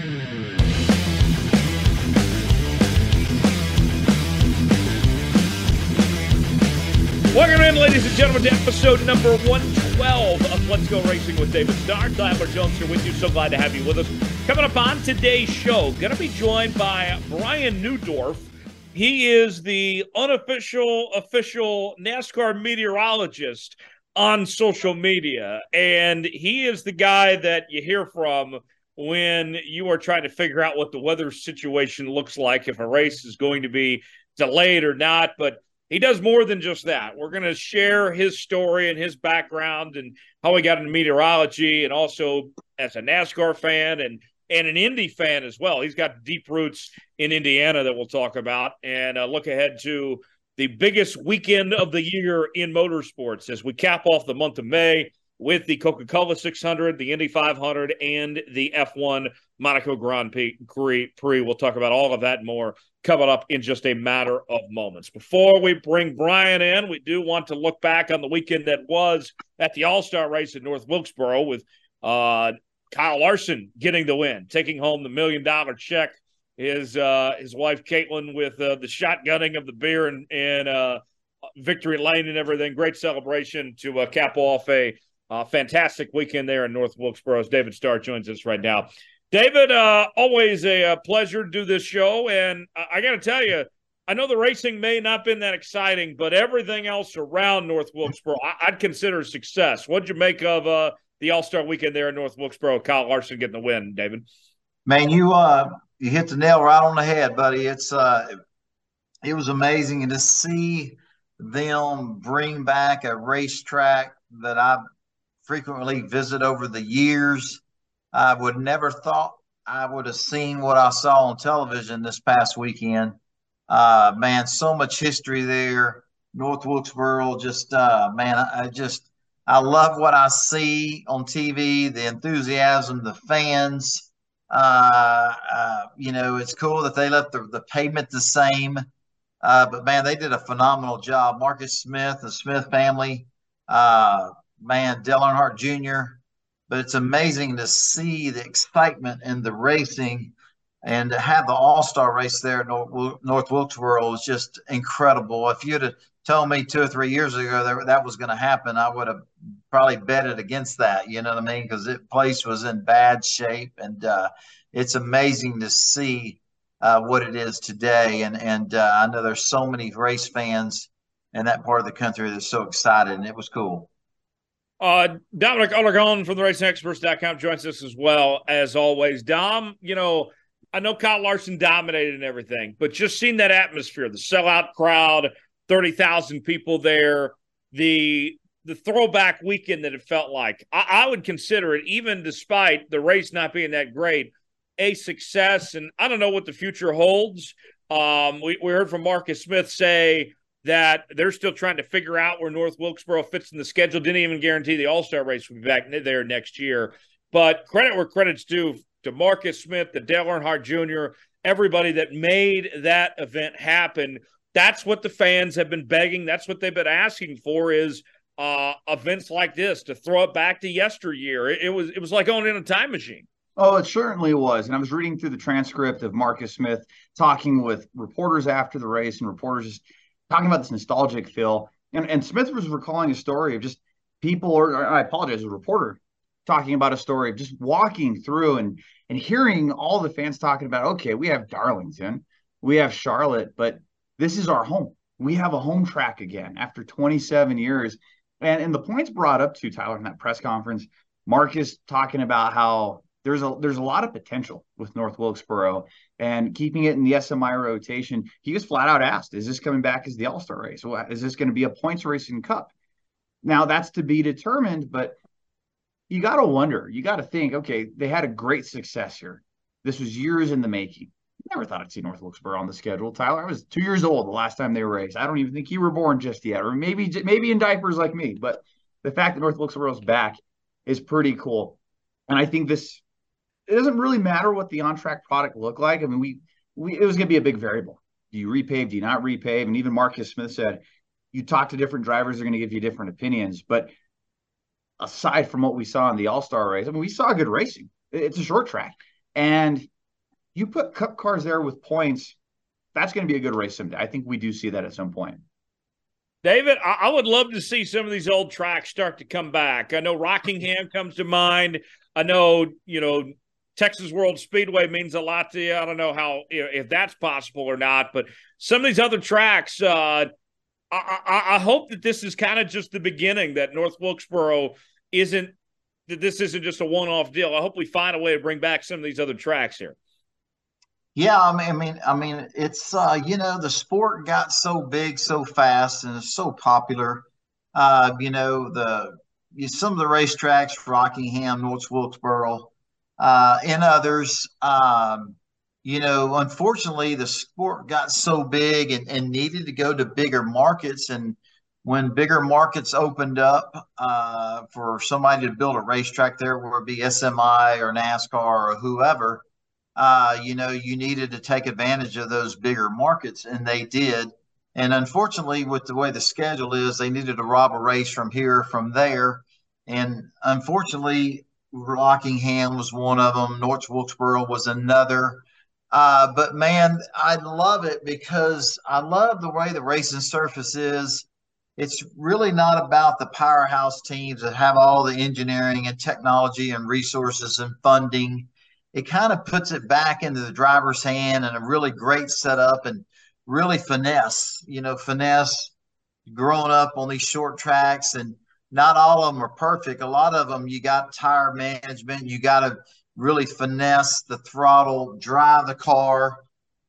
Welcome in, ladies and gentlemen, to episode number 112 of Let's Go Racing with David Starr. Tyler Jones here with you. So glad to have you with us. Coming up on today's show, going to be joined by Brian Neudorff. He is the unofficial, official NASCAR meteorologist on social media. And he is the guy that you hear from when you are trying to figure out what the weather situation looks like, if a race is going to be delayed or not. But he does more than just that. We're going to share his story and his background and how he got into meteorology, and also as a NASCAR fan and and an Indy fan as well. He's got deep roots in Indiana that we'll talk about, and uh, look ahead to the biggest weekend of the year in motorsports as we cap off the month of May with the Coca Cola 600, the Indy 500, and the F1 Monaco Grand Prix. We'll talk about all of that more coming up in just a matter of moments. Before we bring Brian in, we do want to look back on the weekend that was at the All Star race in North Wilkesboro with uh, Kyle Larson getting the win, taking home the million dollar check. His uh, his wife Caitlin with uh, the shotgunning of the beer and and uh, victory lane and everything. Great celebration to uh, cap off a uh, fantastic weekend there in North Wilkesboro. David Starr joins us right now. David, uh, always a, a, pleasure to do this show. And I, got to tell you, I know the racing may not been that exciting, but everything else around North Wilkesboro, I, would consider a success. What'd you make of uh, the All Star weekend there in North Wilkesboro? Kyle Larson getting the win, David. Man, you uh, you hit the nail right on the head, buddy. It's uh, it was amazing and to see them bring back a racetrack that I frequently visit over the years I would never thought I would have seen what I saw on television this past weekend. Uh, man, so much history there. North Wilkesboro, just uh, man, I, I just I love what I see on TV. The enthusiasm, the fans. Uh, uh, you know, it's cool that they left the, the pavement the same. Uh, but man, they did a phenomenal job. Marcus Smith, the Smith family, uh, man, Dale Earnhardt Jr but it's amazing to see the excitement in the racing and to have the All Star race there at North, North Wilkesboro is just incredible. If you'd have told me two or three years ago that that was going to happen, I would have probably betted against that. You know what I mean? Because the place was in bad shape, and uh, it's amazing to see uh, what it is today. And and uh, I know there's so many race fans in that part of the country that's so excited, and it was cool. Uh, Dominic Aragon from the RacingExperts.com joins us as well as always. Dom, you know, I know Kyle Larson dominated and everything, but just seeing that atmosphere, the sellout crowd, thirty thousand people there, the the throwback weekend that it felt like, I, I would consider it, even despite the race not being that great, a success. And I don't know what the future holds. Um, we, we heard from Marcus Smith say that they're still trying to figure out where North Wilkesboro fits in the schedule. Didn't even guarantee the All Star race will be back there next year. But credit where credit's due to Marcus Smith, to Dale Earnhardt Jr., everybody that made that event happen. That's what the fans have been begging. That's what they've been asking for is uh, events like this to throw it back to yesteryear. It, it was it was like going in a time machine. Oh, it certainly was. And I was reading through the transcript of Marcus Smith talking with reporters after the race and reporters talking about this nostalgic feel. And, and Smith was recalling a story of just people, or, or I apologize, a reporter talking about a story of just walking through and and hearing all the fans talking about, okay, we have Darlington, we have Charlotte, but this is our home. We have a home track again after 27 years. And and the points brought up to Tyler in that press conference, Marcus talking about how there's a there's a lot of potential with North Wilkesboro and keeping it in the SMI rotation. He was flat out asked, "Is this coming back as the All Star race? Is this going to be a points race in Cup?" Now that's to be determined, but you got to wonder. You got to think, okay, they had a great success here. This was years in the making. Never thought I'd see North Wilkesboro on the schedule. Tyler, I was two years old the last time they were raced. I don't even think you were born just yet, or maybe maybe in diapers like me. But the fact that North Wilkesboro's back is pretty cool, and I think this it doesn't really matter what the on track product looked like. I mean, we, we it was going to be a big variable. Do you repave? Do you not repave? And even Marcus Smith said, you talk to different drivers, they're going to give you different opinions. But aside from what we saw in the All Star race, I mean, we saw good racing. It's a short track. And you put cup cars there with points, that's going to be a good race someday. I think we do see that at some point. David, I, would love to see some of these old tracks start to come back. I know Rockingham comes to mind. I know, you know, Texas World Speedway means a lot to you. I don't know how if that's possible or not, but some of these other tracks, uh, I, I, I hope that this is kind of just the beginning. That North Wilkesboro isn't that this isn't just a one-off deal. I hope we find a way to bring back some of these other tracks here. Yeah, I mean, I mean, I mean, it's uh, you know, the sport got so big so fast and it's so popular. Uh, you know, the some of the racetracks, Rockingham, North Wilkesboro, uh, and others. Um, you know, unfortunately, the sport got so big and, and needed to go to bigger markets. And when bigger markets opened up uh, for somebody to build a racetrack there, whether it be SMI or NASCAR or whoever, uh, you know, you needed to take advantage of those bigger markets, and they did. And unfortunately, with the way the schedule is, they needed to rob a race from here, from there. And unfortunately, Rockingham was one of them. North Wilkesboro was another. Uh, but man, I love it because I love the way the racing surface is. It's really not about the powerhouse teams that have all the engineering and technology and resources and funding it kind of puts it back into the driver's hand and a really great setup and really finesse, you know, finesse growing up on these short tracks and not all of them are perfect. A lot of them you got tire management, you got to really finesse the throttle, drive the car.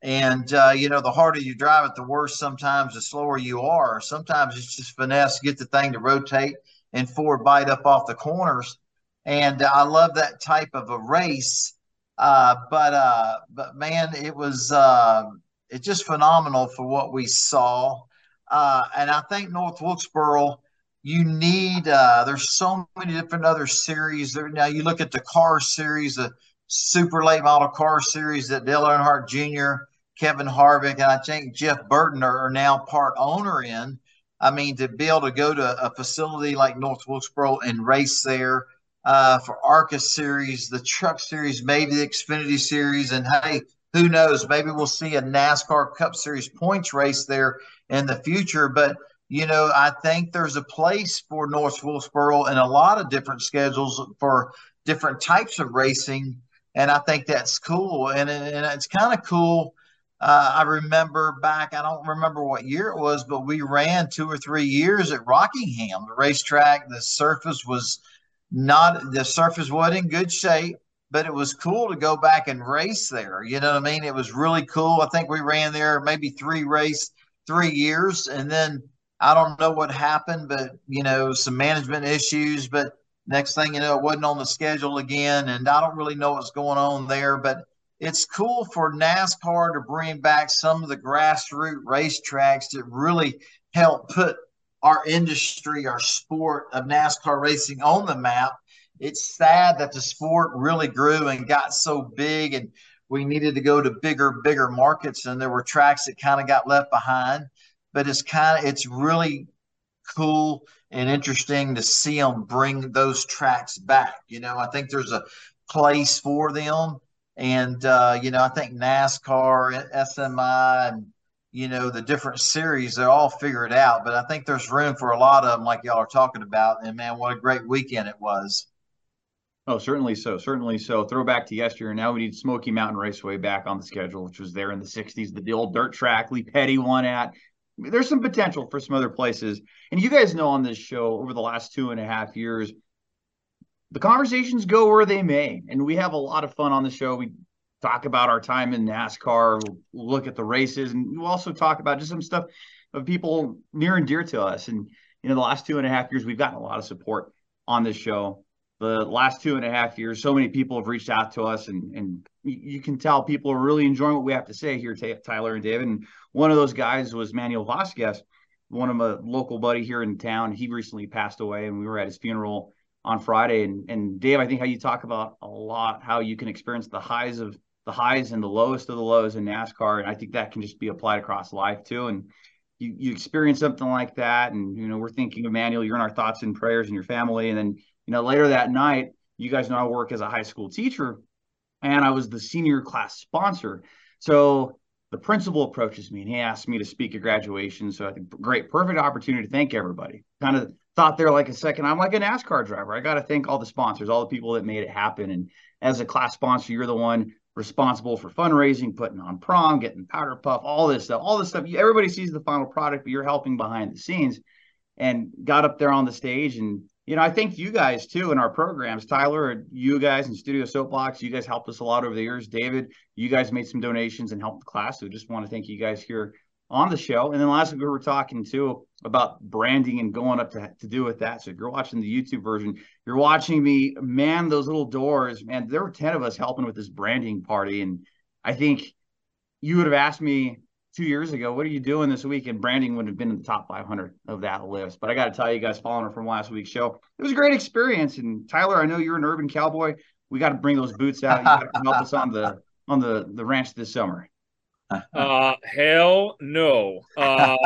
And, uh, you know, the harder you drive it, the worse sometimes, the slower you are. Sometimes it's just finesse, get the thing to rotate and forward bite up off the corners. And I love that type of a race uh, but uh, but man, it was uh, it's just phenomenal for what we saw. Uh, and I think North Wilkesboro, you need. Uh, there's so many different other series there. Now you look at the car series, the super late model car series that Dale Earnhardt Jr., Kevin Harvick, and I think Jeff Burton are, now part owner in. I mean, to be able to go to a facility like North Wilkesboro and race there uh, for ARCA series, the Truck series, maybe the Xfinity series, and hey, who knows? Maybe we'll see a NASCAR Cup Series points race there in the future. But you know, I think there's a place for North Wilkesboro and a lot of different schedules for different types of racing, and I think that's cool. And, and it's kind of cool. Uh, I remember back, I don't remember what year it was, but we ran two or three years at Rockingham, the racetrack. The surface was not the surface was in good shape, but it was cool to go back and race there. You know what I mean? It was really cool. I think we ran there maybe three race, three years, and then I don't know what happened, but you know, some management issues. But next thing you know, it wasn't on the schedule again, and I don't really know what's going on there. But it's cool for NASCAR to bring back some of the grassroots racetracks that really help put our industry, our sport of NASCAR racing on the map. It's sad that the sport really grew and got so big, and we needed to go to bigger, bigger markets, and there were tracks that kind of got left behind. But it's kind of it's really cool and interesting to see them bring those tracks back. You know, I think there's a place for them, and uh, you know, I think NASCAR, SMI, and you know, the different series, they're all figured out. But I think there's room for a lot of them, like y'all are talking about. And man, what a great weekend it was. Oh, certainly so. Certainly so. Throwback to yesteryear. Now we need Smoky Mountain Raceway back on the schedule, which was there in the 60s, the old dirt track Lee Petty won at. There's some potential for some other places. And you guys know on this show over the last two and a half years, the conversations go where they may. And we have a lot of fun on the show. We talk about our time in NASCAR, look at the races, and we'll also talk about just some stuff of people near and dear to us. And you know, the last two and a half years, we've gotten a lot of support on this show. The last two and a half years, so many people have reached out to us, and and you can tell people are really enjoying what we have to say here, Tyler and David. And one of those guys was Manuel Vasquez, one of my local buddy here in town. He recently passed away, and we were at his funeral on Friday. And and Dave, I think how you talk about a lot how you can experience the highs of the highs and the lowest of the lows in NASCAR. And I think that can just be applied across life too. And you, you experience something like that. And, you know, we're thinking, of Manuel. you're in our thoughts and prayers and your family. And then, you know, later that night, you guys know I work as a high school teacher. and I was the senior class sponsor. So the principal approaches me and he asked me to speak at graduation. So I think great, perfect opportunity to thank everybody. Kind of thought there like a second. I'm like a NASCAR driver. I got to thank all the sponsors, all the people that made it happen. And as a class sponsor, you're the one responsible for fundraising, putting on prom, getting powder puff, all this stuff, all this stuff. Everybody sees the final product, but you're helping behind the scenes. And got up there on the stage and you know, I thank you guys too in our programs. Tyler, you guys in Studio Soapbox, you guys helped us a lot over the years. David, you guys made some donations and helped the class. So just want to thank you guys here on the show. And then last week we were talking too about branding and going up to, to do with that. So if you're watching the YouTube version, you're watching me man those little doors. Man, there were 10 of us helping with this branding party. And I think you would have asked me two years ago, what are you doing this week? And branding would have been in the top 500 of that list. But I got to tell you guys, following her from last week's show, it was a great experience. And Tyler, I know you're an urban cowboy. We got to bring those boots out. You got to help us on the on the the ranch this summer. Uh, hell no. Uh,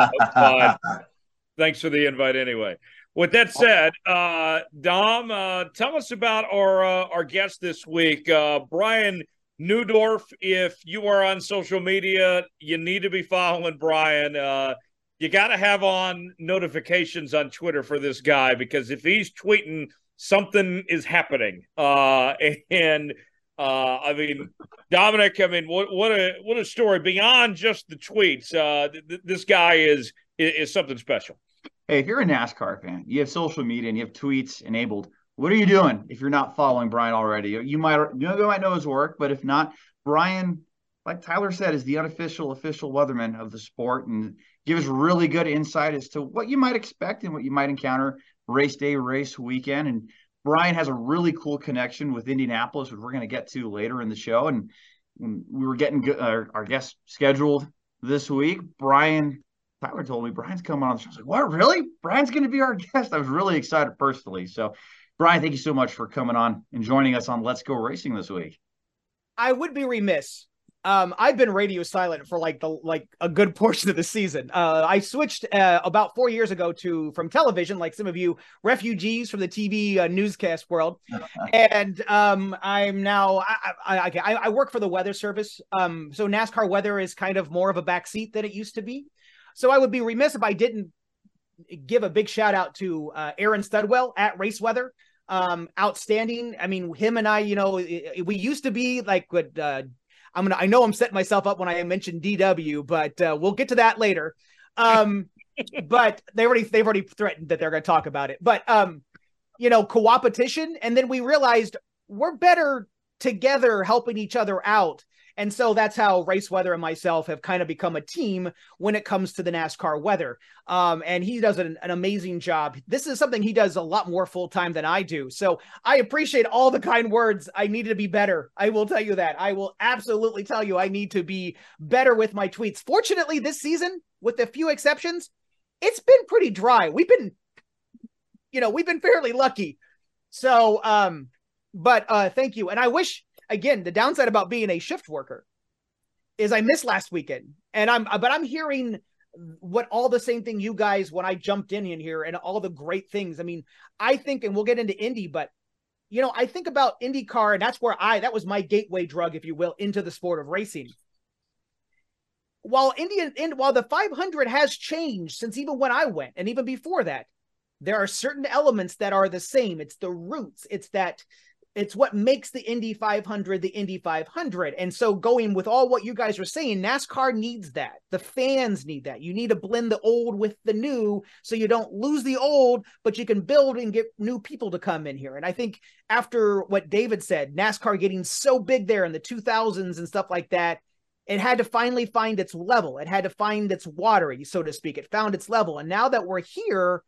thanks for the invite anyway. With that said, uh, Dom, uh, tell us about our uh, our guest this week, uh, Brian Neudorff, if you are on social media, you need to be following Brian. Uh, you got to have on notifications on Twitter for this guy because if he's tweeting, something is happening. Uh, and uh, I mean, Dominic, I mean, what what a what a story beyond just the tweets. Uh, th- this guy is, is is something special. Hey, if you're a NASCAR fan, you have social media and you have tweets enabled what are you doing if you're not following Brian already? You might you might know his work, but if not, Brian, like Tyler said, is the unofficial official weatherman of the sport and gives really good insight as to what you might expect and what you might encounter race day, race weekend. And Brian has a really cool connection with Indianapolis, which we're going to get to later in the show. And we were getting our, our guest scheduled this week, Brian Tyler told me Brian's coming on the show. I was like, what, really? Brian's going to be our guest. I was really excited personally. So Brian, thank you so much for coming on and joining us on Let's Go Racing this week. I would be remiss. Um, I've been radio silent for like the like a good portion of the season. Uh, I switched uh, about four years ago to from television, like some of you refugees from the TV uh, newscast world, and um, I'm now I, I, I, I work for the Weather Service. Um, so NASCAR weather is kind of more of a backseat than it used to be. So I would be remiss if I didn't give a big shout out to uh, Aaron Studwell at Race Weather um outstanding. I mean him and i you know we used to be like what uh i'm gonna i know i'm setting myself up when i mentioned dw but uh, we'll get to that later. Um but they already they've already threatened that they're gonna talk about it. But um you know co-opetition and then we realized we're better together helping each other out and so that's how Race Weather and myself have kind of become a team when it comes to the NASCAR weather. Um, and he does an, an amazing job. This is something he does a lot more full time than I do. So I appreciate all the kind words. I need to be better. I will tell you that. I will absolutely tell you I need to be better with my tweets. Fortunately, this season, with a few exceptions, it's been pretty dry. We've been, you know, we've been fairly lucky. So, um, but uh, thank you. And I wish again, the downside about being a shift worker is I missed last weekend, and I'm but I'm hearing what all the same thing you guys when I jumped in in here and all the great things. I mean, I think, and we'll get into Indy, but you know, I think about IndyCar, and that's where I that was my gateway drug, if you will, into the sport of racing. While Indian, in, while the 500 has changed since even when I went, and even before that, there are certain elements that are the same. It's the roots. It's that it's what makes the Indy 500 the Indy 500. And so, going with all what you guys are saying, NASCAR needs that. The fans need that. You need to blend the old with the new so you don't lose the old, but you can build and get new people to come in here. And I think after what David said, NASCAR getting so big there in the 2000s and stuff like that, it had to finally find its level. It had to find its watery, so to speak. It found its level. And now that we're here,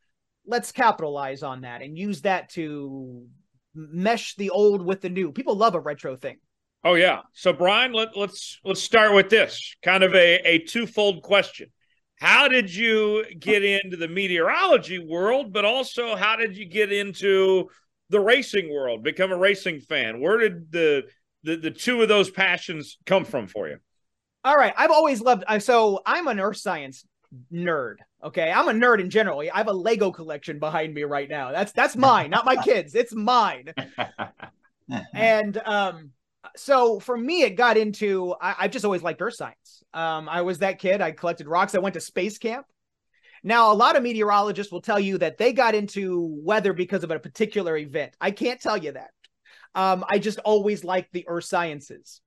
let's capitalize on that and use that to mesh the old with the new. People love a retro thing. Oh yeah. So Brian, let, let's let's start with this kind of a, a twofold question. How did you get into the meteorology world, but also how did you get into the racing world, become a racing fan? Where did the the, the two of those passions come from for you? All right. I've always loved I so I'm an earth science nerd. Okay, I'm a nerd in general. I have a Lego collection behind me right now. That's that's mine, not my kids. It's mine. and um, so for me, it got into I, I just always liked earth science. Um, I was that kid. I collected rocks. I went to space camp. Now, a lot of meteorologists will tell you that they got into weather because of a particular event. I can't tell you that. Um, I just always liked the earth sciences.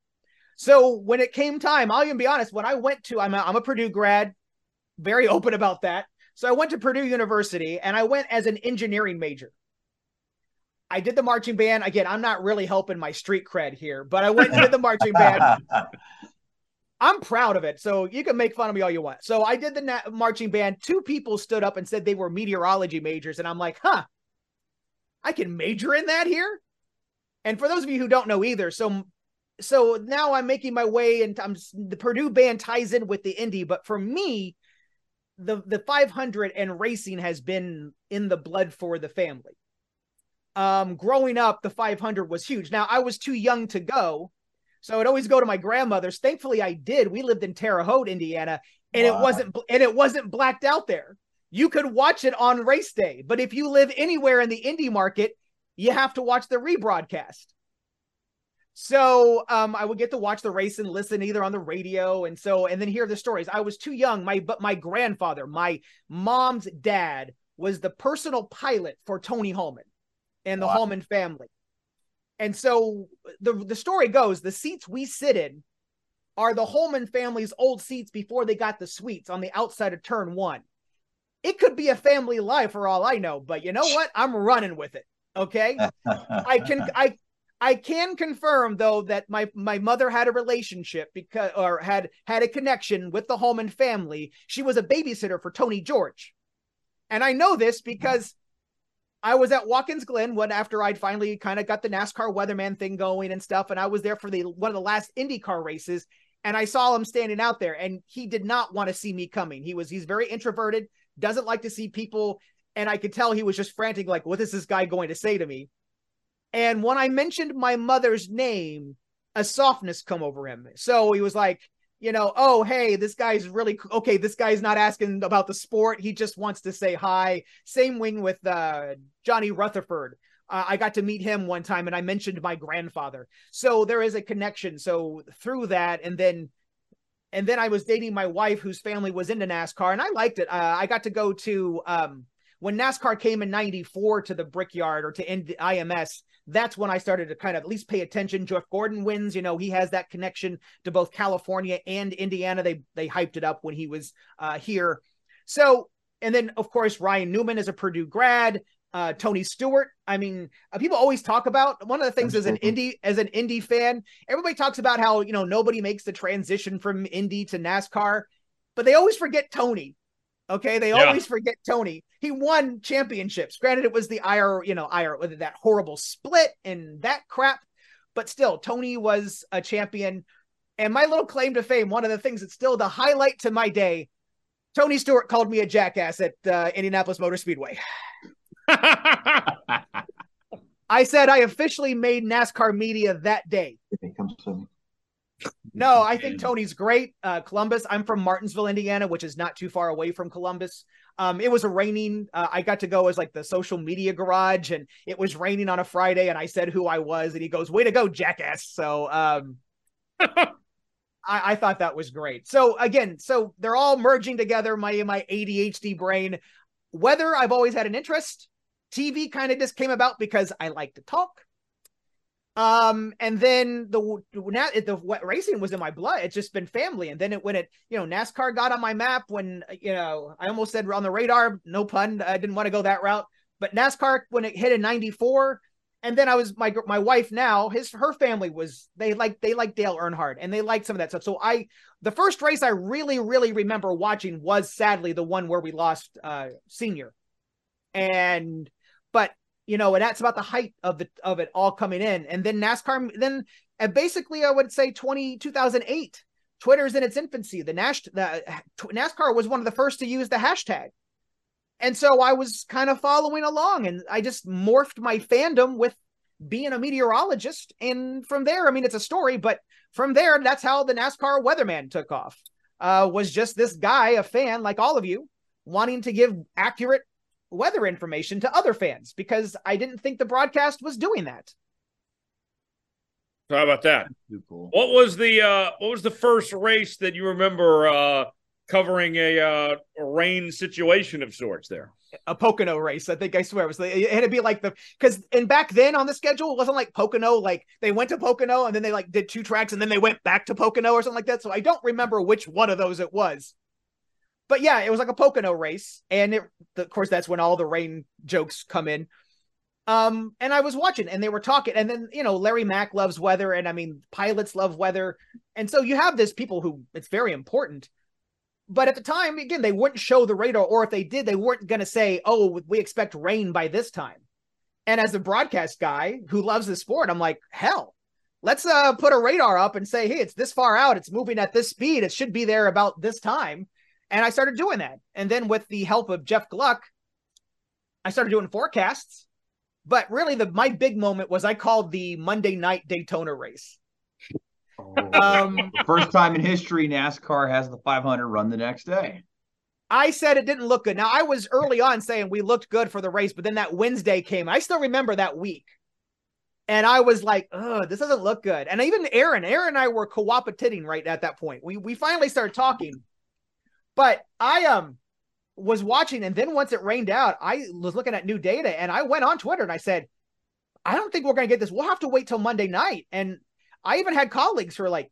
So when it came time, I'll even be honest, when I went to, I'm a, I'm a Purdue grad, very open about that. So I went to Purdue University and I went as an engineering major. I did the marching band. Again, I'm not really helping my street cred here, but I went and did the marching band. I'm proud of it. So you can make fun of me all you want. So I did the na- marching band. Two people stood up and said they were meteorology majors. And I'm like, huh, I can major in that here. And for those of you who don't know either, so so now I'm making my way and I'm the Purdue band ties in with the Indy, but for me, the the 500 and racing has been in the blood for the family. Um, growing up, the 500 was huge. Now I was too young to go, so I'd always go to my grandmother's. Thankfully, I did. We lived in Terre Haute, Indiana, and wow. it wasn't and it wasn't blacked out there. You could watch it on race day, but if you live anywhere in the Indy market, you have to watch the rebroadcast. So um, I would get to watch the race and listen either on the radio and so and then hear the stories. I was too young. My but my grandfather, my mom's dad, was the personal pilot for Tony Hulman and the wow. Family. And so the the story goes, the seats we sit in are the Hulman family's old seats before they got the suites on the outside of turn one. It could be a family life for all I know, but you know what? I'm running with it. Okay. I can I I can confirm though that my my mother had a relationship because or had had a connection with the Hulman family. She was a babysitter for Tony George. And I know this because I was at Watkins Glen when after I'd finally kind of got the NASCAR weatherman thing going and stuff and I was there for the one of the last IndyCar races and I saw him standing out there and he did not want to see me coming. He was he's very introverted, doesn't like to see people and I could tell he was just frantic like what is this guy going to say to me? And when I mentioned my mother's name, a softness come over him. So he was like, you know, oh, hey, this guy's really okay. This guy's not asking about the sport. He just wants to say hi. Same wing with uh, Johnny Rutherford. Uh, I got to meet him one time and I mentioned my grandfather. So there is a connection. So through that, and then and then I was dating my wife whose family was into NASCAR and I liked it. Uh, I got to go to um, when NASCAR came in 94 to the Brickyard or to IMS, that's when I started to kind of at least pay attention. Jeff Gordon wins, you know, he has that connection to both California and Indiana. They they hyped it up when he was uh, here. So, and then of course Ryan Newman is a Purdue grad. Uh, Tony Stewart. I mean, uh, people always talk about one of the things as an Indy as an Indy fan. Everybody talks about how you know nobody makes the transition from Indy to NASCAR, but they always forget Tony. Okay, they yeah. always forget Tony. He won championships. Granted, it was the IR, you know, IR with that horrible split and that crap, but still, Tony was a champion. And my little claim to fame, one of the things that's still the highlight to my day, Tony Stewart called me a jackass at uh, Indianapolis Motor Speedway. I said I officially made NASCAR media that day. No, I think Tony's great. Uh, Columbus. I'm from Martinsville, Indiana, which is not too far away from Columbus. Um, it was a raining. Uh, I got to go as like the social media garage, and it was raining on a Friday, and I said who I was, and he goes, "Way to go, jackass!" So, um, I, I thought that was great. So again, so they're all merging together. My my ADHD brain. Weather, I've always had an interest. TV kind of just came about because I like to talk. Um, and then the the, the racing was in my blood. It's just been family. And then it when it you know NASCAR got on my map when you know I almost said on the radar. No pun. I didn't want to go that route. But NASCAR when it hit in '94, and then I was my my wife now his her family was they like they like Dale Earnhardt and they liked some of that stuff. So I the first race I really really remember watching was sadly the one where we lost uh senior, and you know, and that's about the height of the of it all coming in. And then NASCAR, then and basically, I would say 20, 2008, Twitter's in its infancy. The, Nash, the NASCAR was one of the first to use the hashtag. And so I was kind of following along and I just morphed my fandom with being a meteorologist. And from there, I mean, it's a story, but from there, that's how the NASCAR weatherman took off. Uh, was just this guy, a fan like all of you, wanting to give accurate weather information to other fans because I didn't think the broadcast was doing that. So how about that? Cool. What was the uh, what was the first race that you remember uh, covering a, uh, a rain situation of sorts there? a Pocono race. I think I swear it was. It had to be like the because and back then on the schedule it wasn't like Pocono. Like they went to Pocono and then they like did two tracks and then they went back to Pocono or something like that. So I don't remember which one of those it was. But yeah, it was like a Pocono race, and it, of course that's when all the rain jokes come in. Um, and I was watching, and they were talking, and then you know Larry Mac loves weather, and I mean pilots love weather, and so you have this people who it's very important but at the time, again, they wouldn't show the radar, or if they did, they weren't going to say, "Oh, we expect rain by this time." And as a broadcast guy who loves the sport, I'm like, "Hell, let's uh put a radar up and say, hey, it's this far out, it's moving at this speed, it should be there about this time." And I started doing that, and then with the help of Jeff Gluck, I started doing forecasts. But really, the my big moment was I called the Monday night Daytona race. Um, First time in history, NASCAR has the 500 run the next day. I said it didn't look good. Now I was early on saying we looked good for the race, but then that Wednesday came. I still remember that week. And I was like, oh, this doesn't look good. And even Aaron, Aaron and I were cooperating right at that point. We we finally started talking. But I um was watching, and then once it rained out, I was looking at new data and I went on Twitter and I said, I don't think we're gonna get this. We'll have to wait till Monday night. And I even had colleagues who are like,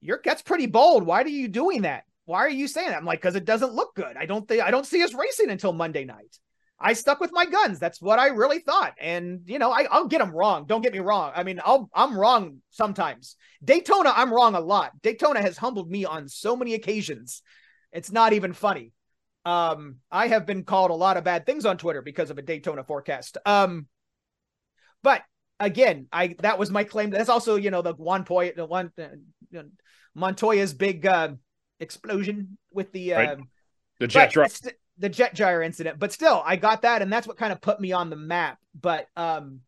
"Your that's pretty bold. Why are you doing that? Why are you saying that?" I'm like, "Because it doesn't look good. I don't think I don't see us racing until Monday night." I stuck with my guns. That's what I really thought. And you know, I, will get them wrong. Don't get me wrong. I mean, I'll I'm wrong sometimes. Daytona, I'm wrong a lot. Daytona has humbled me on so many occasions. It's not even funny. Um, I have been called a lot of bad things on Twitter because of a Daytona forecast. Um, but again, I that was my claim. That's also you know the one point the one uh, Montoya's big uh, explosion with the uh, right. the jet drop. St- the jet dryer incident, but still, I got that, and that's what kind of put me on the map. But um,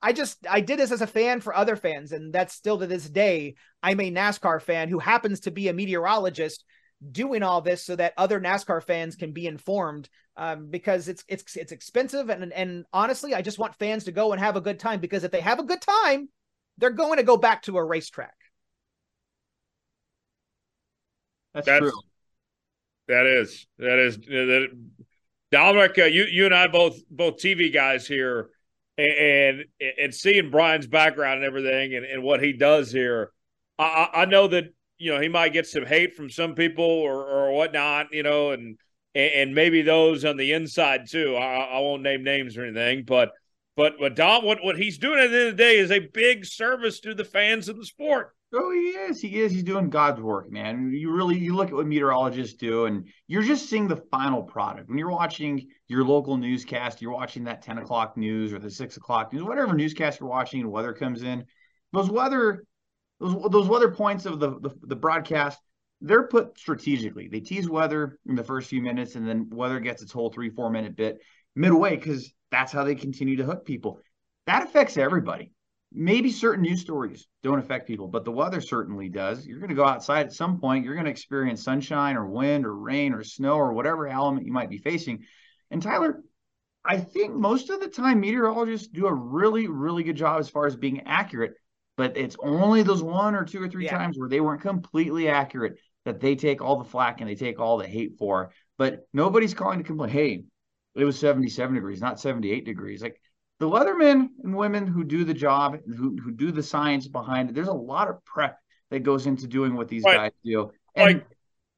I just I did this as a fan for other fans, and that's still to this day. I'm a NASCAR fan who happens to be a meteorologist doing all this so that other NASCAR fans can be informed um, because it's it's it's expensive and and honestly, I just want fans to go and have a good time because if they have a good time, they're going to go back to a racetrack. That's, That's true. That is that is that. Dominic, uh, you you and I both both TV guys here, and and seeing Brian's background and everything, and, and what he does here, I, I know that you know he might get some hate from some people or or whatnot, you know, and, and maybe those on the inside too. I, I, won't name names or anything, but but but Dom, what what he's doing at the end of the day is a big service to the fans of the sport. Oh, he is. He is. He's doing God's work, man. You really you look at what meteorologists do, and you're just seeing the final product. When you're watching your local newscast, you're watching that 10 o'clock news or the six o'clock news, whatever newscast you're watching, and weather comes in. Those weather, those those weather points of the the, the broadcast they're put strategically. They tease weather in the first few minutes, and then weather gets its whole three, four minute bit midway because that's how they continue to hook people. That affects everybody. Maybe certain news stories don't affect people, but the weather certainly does. You're going to go outside at some point, you're going to experience sunshine or wind or rain or snow or whatever element you might be facing. And Tyler, I think most of the time meteorologists do a really, really good job as far as being accurate, but it's only those one or two or three yeah. times where they weren't completely accurate that they take all the flack and they take all the hate for. But nobody's calling to complain. Hey, it was 77 degrees, not 78 degrees. Like the weathermen and women who do the job, who, who do the science behind it, there's a lot of prep that goes into doing what these right. guys do. And like,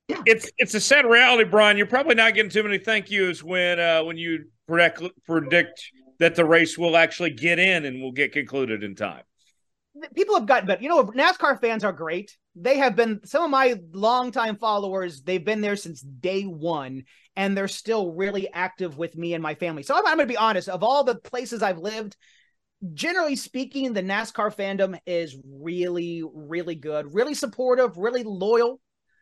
yeah. it's it's a sad reality, Brian. You're probably not getting too many thank yous when uh, when you predict predict that the race will actually get in and will get concluded in time people have gotten better. You know, NASCAR fans are great. They have been some of my longtime followers. They've been there since day one, and they're still really active with me and my family. So I'm, I'm going to be honest. Of all the places I've lived, generally speaking, the NASCAR fandom is really, really good, really supportive, really loyal.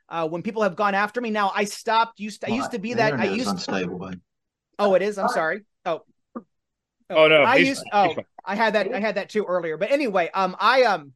Uh, when people have gone after me, now I stopped. Used to, I used to be that. I used unstable, bud. Oh, it is. I'm sorry. Oh, Oh, no, I used. Oh, I had that. I had that too earlier. But anyway, um, I um,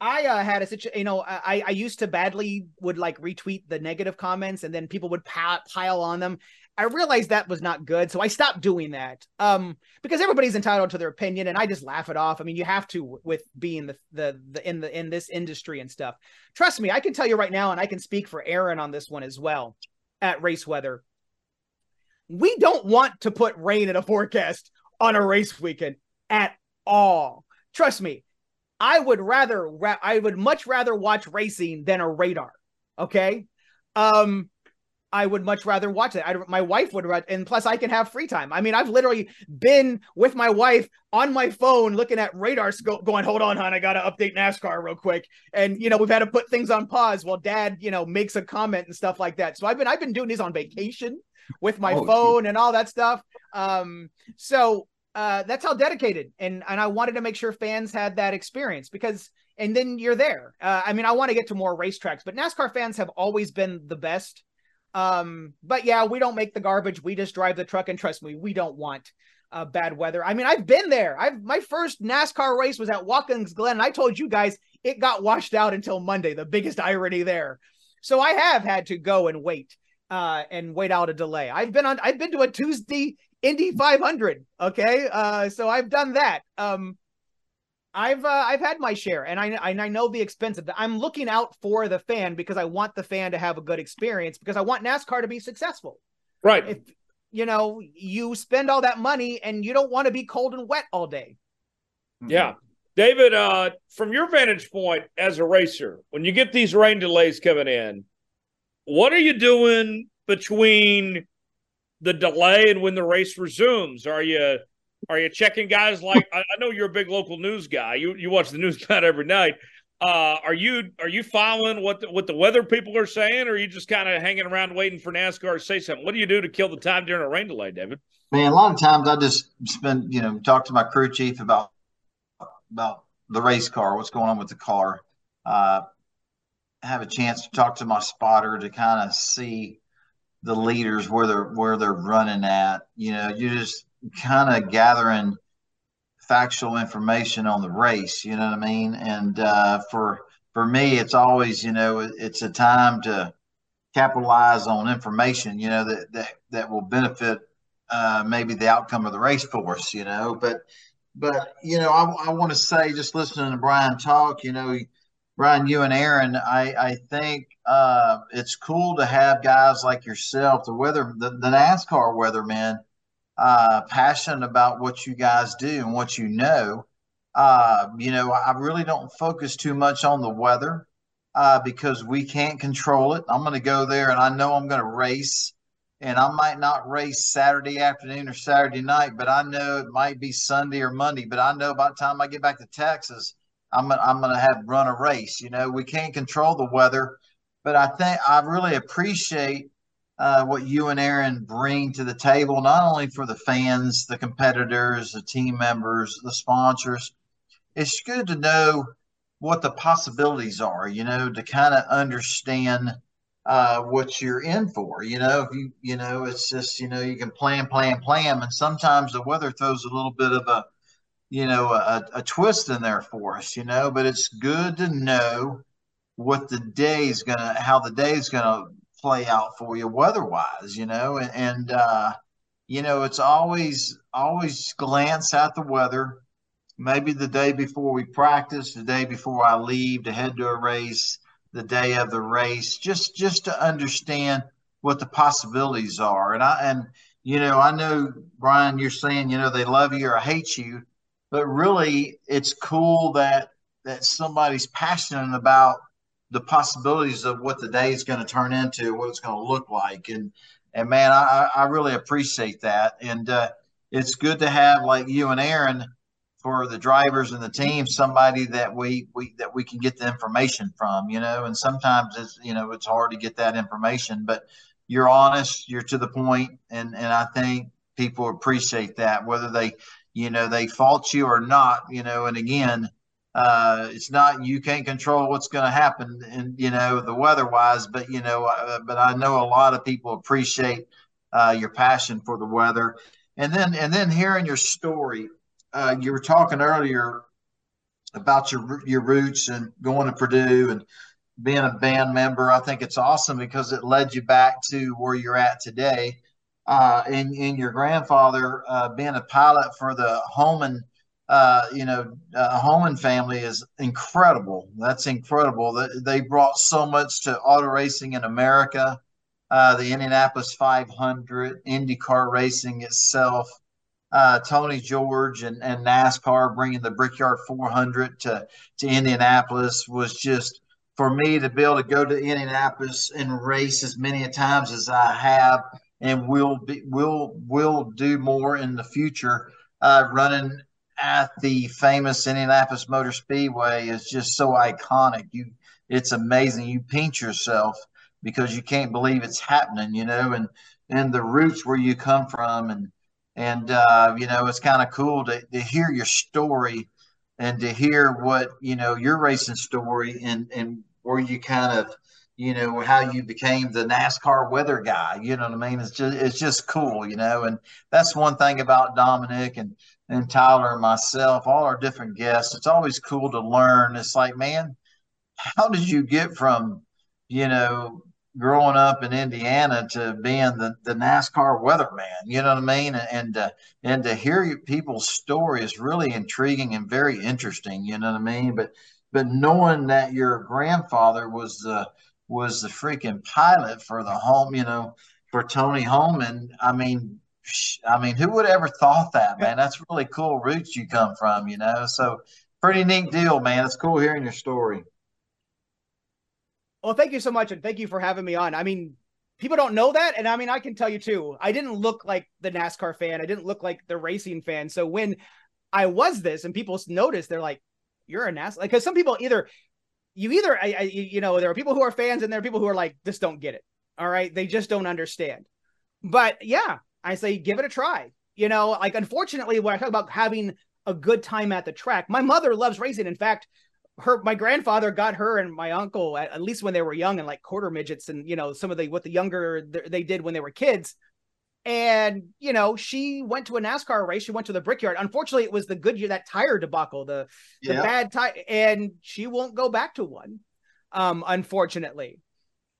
I uh, had a situation. You know, I I used to badly would like retweet the negative comments, and then people would pile on them. I realized that was not good, so I stopped doing that. Um, because everybody's entitled to their opinion, and I just laugh it off. I mean, you have to with being the the the in the in this industry and stuff. Trust me, I can tell you right now, and I can speak for Aaron on this one as well. At race weather, we don't want to put rain in a forecast on a race weekend at all. Trust me, I would rather I would much rather watch racing than a radar. Okay, um I would much rather watch it. I, my wife would, and plus I can have free time. I mean, I've literally been with my wife on my phone looking at RadarScope, going, "Hold on, hon, I gotta update NASCAR real quick." And you know, we've had to put things on pause while Dad, you know, makes a comment and stuff like that. So I've been, I've been doing these on vacation with my oh, phone geez. and all that stuff. Um, so uh, that's how dedicated, and and I wanted to make sure fans had that experience because and then you're there. Uh, I mean, I want to get to more racetracks, but NASCAR fans have always been the best um, but yeah, we don't make the garbage. We just drive the truck, and trust me, we don't want uh, bad weather. I mean, I've been there. I've my first NASCAR race was at Watkins Glen, and I told you guys it got washed out until Monday. The biggest irony there. So I have had to go and wait, uh, and wait out a delay. I've been on. I've been to a Tuesday Indy 500. Okay, uh, so I've done that. Um, I've uh, I've had my share, and I and I know the expense of that. I'm looking out for the fan because I want the fan to have a good experience because I want NASCAR to be successful. Right. If you know you spend all that money and you don't want to be cold and wet all day. Yeah. David, uh, from your vantage point as a racer, when you get these rain delays coming in, what are you doing between the delay and when the race resumes? Are you are you checking guys like I, know you're a big local news guy. You you watch the news about every night. Uh, are you are you following what the, what the weather people are saying, or are you just kind of hanging around waiting for NASCAR to say something? What do you do to kill the time during a rain delay, David? Man, a lot of times I just spend you know talk to my crew chief about about the race car, what's going on with the car. Uh, have a chance to talk to my spotter to kind of see the leaders where they're where they're running at. You know, you're just kind of gathering factual information on the race. You know what I mean? And uh, for for me, it's always you know it's a time to capitalize on information. You know that that that will benefit uh, maybe the outcome of the race us. You know, but but you know I, I want to say just listening to Brian talk. You know. Brian, you and Aaron, I, I think uh, it's cool to have guys like yourself, the weather, the, the NASCAR weathermen, uh, passionate about what you guys do and what you know. Uh, you know, I really don't focus too much on the weather uh, because we can't control it. I'm going to go there and I know I'm going to race, and I might not race Saturday afternoon or Saturday night, but I know it might be Sunday or Monday. But I know by the time I get back to Texas, I'm gonna, I'm to have run a race. You know, we can't control the weather, but I think I really appreciate uh, what you and Aaron bring to the table, not only for the fans, the competitors, the team members, the sponsors. It's good to know what the possibilities are, you know, to kind of understand uh, what you're in for. You know, if you, you know, it's just, you know, you can plan, plan, plan. And sometimes the weather throws a little bit of a, you know, a, a twist in there for us, you know, but it's good to know what the day is going to, how the day is going to play out for you weather-wise, you know, and, and uh, you know, it's always always glance at the weather. Maybe the day before we practice, the day before I leave to head to a race, the day of the race, just just to understand what the possibilities are. And I and you know, I know Brian, you're saying you know they love you or hate you, but really, it's cool that that somebody's passionate about the possibilities of what the day is going to turn into, what it's going to look like, and and man, I, I really appreciate that, and uh, it's good to have like you and Aaron for the drivers and the team, somebody that we we that we can get the information from, you know, and sometimes it's you know it's hard to get that information, but you're honest, you're to the point, and and I think people appreciate that, whether they you know they fault you or not, you know, and again uh, it's not you can't control what's going to happen and you know the weather wise but you know uh, but i know a lot of people appreciate uh, your passion for the weather. And then and then hearing your story uh, you were talking earlier about your your roots and going to purdue and being a band member. I think it's awesome because it led you back to where you're at today uh, and your grandfather uh, being a pilot for the Hulman, uh, you know, uh, family is incredible. That's incredible. They brought so much to auto racing in America. Uh, the Indianapolis 500, IndyCar racing itself, uh, Tony George and, and NASCAR bringing the Brickyard 400 to, to Indianapolis was just for me to be able to go to Indianapolis and race as many times as I have and we'll be we'll we'll do more in the future. Uh, running at the famous Indianapolis Motor Speedway is just so iconic. You, it's amazing. You pinch yourself because you can't believe it's happening. You know, and and the roots where you come from, and and uh, you know, it's kind of cool to to hear your story and to hear what you know your racing story and and where you kind of you know how you became the NASCAR weather guy. You know what I mean? It's just it's just cool, you know. And that's one thing about Dominic and and Tyler and myself, all our different guests. It's always cool to learn. It's like, man, how did you get from you know growing up in Indiana to being the, the NASCAR weatherman? You know what I mean? And and, uh, and to hear people's story is really intriguing and very interesting. You know what I mean? But but knowing that your grandfather was the was the freaking pilot for the home, you know, for Tony Hulman. I mean, I mean, who would ever thought that, man? That's really cool roots you come from, you know. So pretty neat deal, man. It's cool hearing your story. Well, thank you so much, and thank you for having me on. I mean, people don't know that, and I mean, I can tell you too. I didn't look like the NASCAR fan. I didn't look like the racing fan. So when I was this, and people noticed, they're like, "You're a NASCAR," because like, some people either you either I, I, you know there are people who are fans and there are people who are like just don't get it all right? They just don't understand. But yeah i say give it a try. You know like unfortunately when i talk about having a good time at the track my mother loves racing. In fact her my grandfather got her and my uncle at, at least when they were young and like quarter midgets and you know some of the what the younger they did when they were kids and you know she went to a NASCAR race. She went to the Brickyard. Unfortunately, it was the Goodyear that tire debacle, the the bad tire, and she won't go back to one. Um, unfortunately,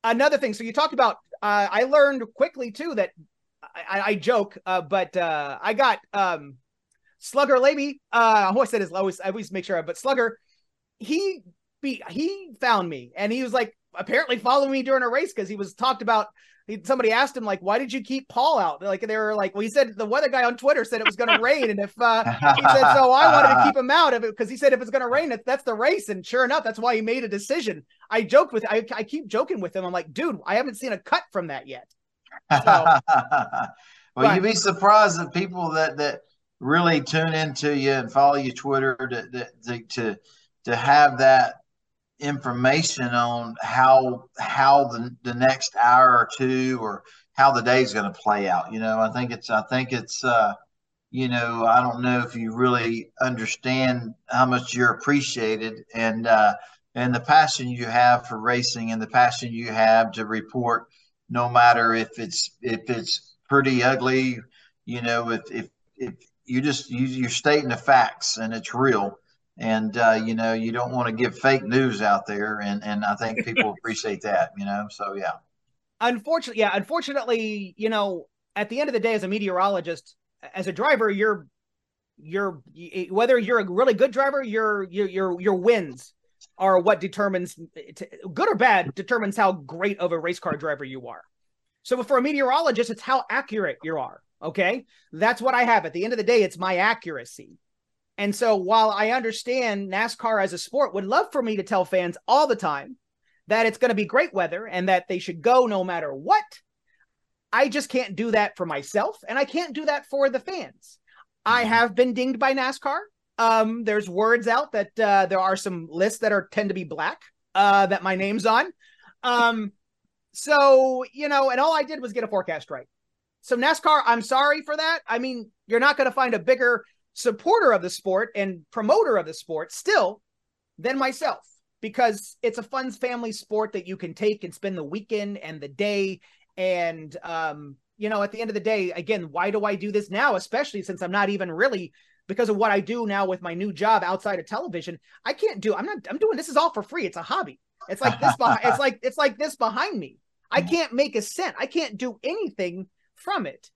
another thing. So you talked about. Uh, I learned quickly too that I, I joke, uh, but uh, I got um, Slugger Labbe. Uh, who I said is I always I always make sure, but Slugger, he be he found me and he was like apparently following me during a race because he was talked about he, somebody asked him like, "Why did you keep Paul out?" Like they were like, "Well, he said the weather guy on Twitter said it was going to rain, and if uh, he said so, I wanted to keep him out of it because he said if it's going to rain, that's the race." And sure enough, that's why he made a decision. I joked with, I, I keep joking with him. I'm like, "Dude, I haven't seen a cut from that yet." So, well, but, you'd be surprised at people that that really tune into you and follow your Twitter to to to, to have that information on how how the, the next hour or two or how the day's going to play out you know? I think it's i think it's uh you know i don't know if you really understand how much you're appreciated and uh and the passion you have for racing and the passion you have to report no matter if it's if it's pretty ugly you know if if if you just you, you're stating the facts and it's real and uh, you know you don't want to give fake news out there and and i think people appreciate that you know so yeah. Unfortunately yeah unfortunately you know at the end of the day as a meteorologist as a driver you're you're whether you're a really good driver your your your your wins are what determines good or bad determines how great of a race car driver you are. So for a meteorologist it's how accurate you are okay? That's what i have. At the end of the day it's my accuracy and so while I understand NASCAR as a sport would love for me to tell fans all the time that it's going to be great weather and that they should go no matter what, I just can't do that for myself and I can't do that for the fans. I mm-hmm. have been dinged by NASCAR. Um, there's words out that uh, there are some lists that are tend to be black uh, that my name's on. Um, so you know, and all I did was get a forecast right. So NASCAR, I'm sorry for that. I mean, you're not going to find a bigger supporter of the sport and promoter of the sport still than myself because it's a fun family sport that you can take and spend the weekend and the day. And um you know at the end of the day again why do i do this now especially since i'm not even really because of what i do now with my new job outside of television i can't do i'm not i'm doing this is all for free. It's a hobby. It's like this behind it's like it's like this behind me. I can't make a cent. I can't do anything from it,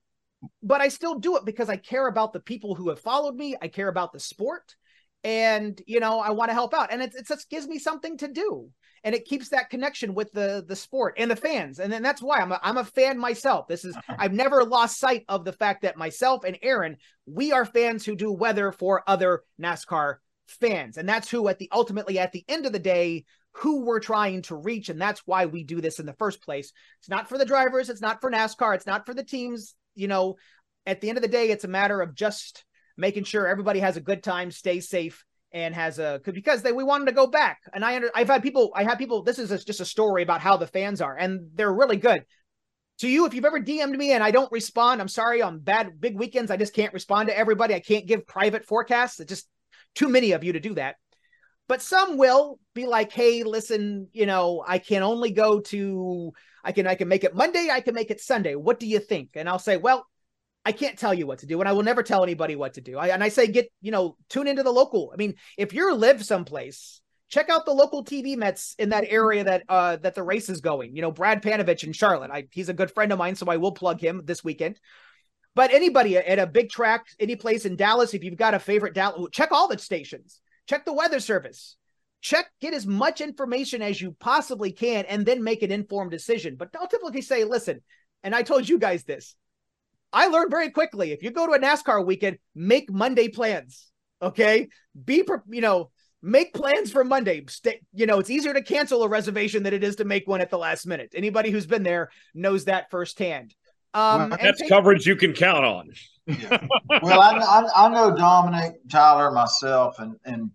but I still do it because I care about the people who have followed me. I care about the sport, and you know I want to help out, and it, it just gives me something to do, and it keeps that connection with the the sport and the fans, and then that's why I'm a, I'm a fan myself. This is I've never lost sight of the fact that myself and Aaron we are fans who do weather for other NASCAR fans, and that's who at the ultimately at the end of the day who we're trying to reach. And that's why we do this in the first place. It's not for the drivers, it's not for NASCAR, it's not for the teams. You know, at the end of the day, it's a matter of just making sure everybody has a good time, stays safe, and has a because they we wanted to go back. And I under, I've had people, I had people. This is a, just a story about how the fans are, and they're really good. To you, if you've ever DM'd me and I don't respond, I'm sorry. On bad big weekends, I just can't respond to everybody. I can't give private forecasts. It's just too many of you to do that but some will be like hey listen you know i can only go to i can i can make it monday i can make it sunday. What do you think? And i'll say well i can't tell you what to do and i will never tell anybody what to do. I, and i say get you know tune into the local i mean if you live someplace check out the local tv mets in that area that uh that the race is going. You know brad panovich in charlotte I, he's a good friend of mine so i will plug him this weekend. But anybody at a big track any place in dallas if you've got a favorite dallas check all the stations check the weather service. Check get as much information as you possibly can and then make an informed decision. But i'll typically say listen and i told you guys this. I learned very quickly if you go to a nascar weekend make monday plans okay? Be you know make plans for monday. Stay, you know it's easier to cancel a reservation than it is to make one at the last minute. Anybody who's been there knows that firsthand. Um, well, that's take- coverage you can count on. Yeah. well I, I, I know dominic tyler myself and and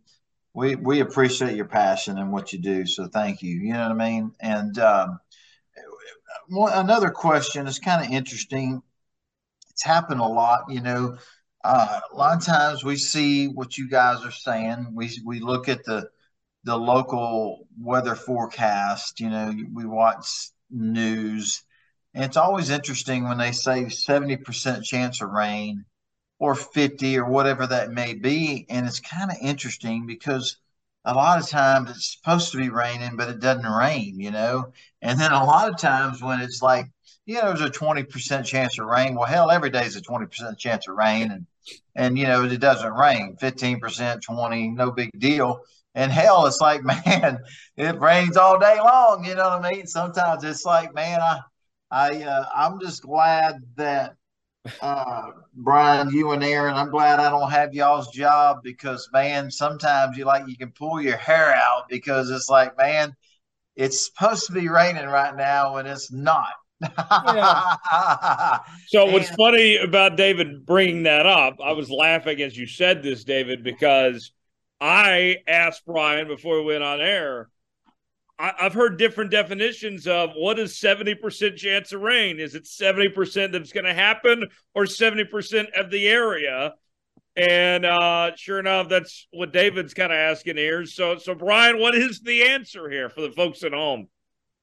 we we appreciate your passion and what you do. So thank you. You know what I mean? And um, one, another question is kind of interesting. It's happened a lot. You know, uh, a lot of times we see what you guys are saying. We we look at the the local weather forecast. You know, we watch news, and it's always interesting when they say seventy percent chance of rain or 50 or whatever that may be. And it's kind of interesting because a lot of times it's supposed to be raining, but it doesn't rain, you know? And then a lot of times when it's like, you know, there's a 20% chance of rain. Well, hell, every day is a 20% chance of rain. And, and, you know, it doesn't rain 15%, 20, no big deal. And hell, it's like, man, it rains all day long. You know what I mean? Sometimes it's like, man, I, I, uh, I'm just glad that uh, Brian, you and Aaron, I'm glad I don't have y'all's job because, man, sometimes you like you can pull your hair out because it's like, man, it's supposed to be raining right now and it's not. yeah. so what's funny about David bringing that up? I was laughing as you said this, David, because I asked Brian before we went on air I, have heard different definitions of what is 70% chance of rain. Is it 70% that's going to happen or 70% of the area? And uh, sure enough, that's what David's kind of asking here. So, so Brian, what is the answer here for the folks at home?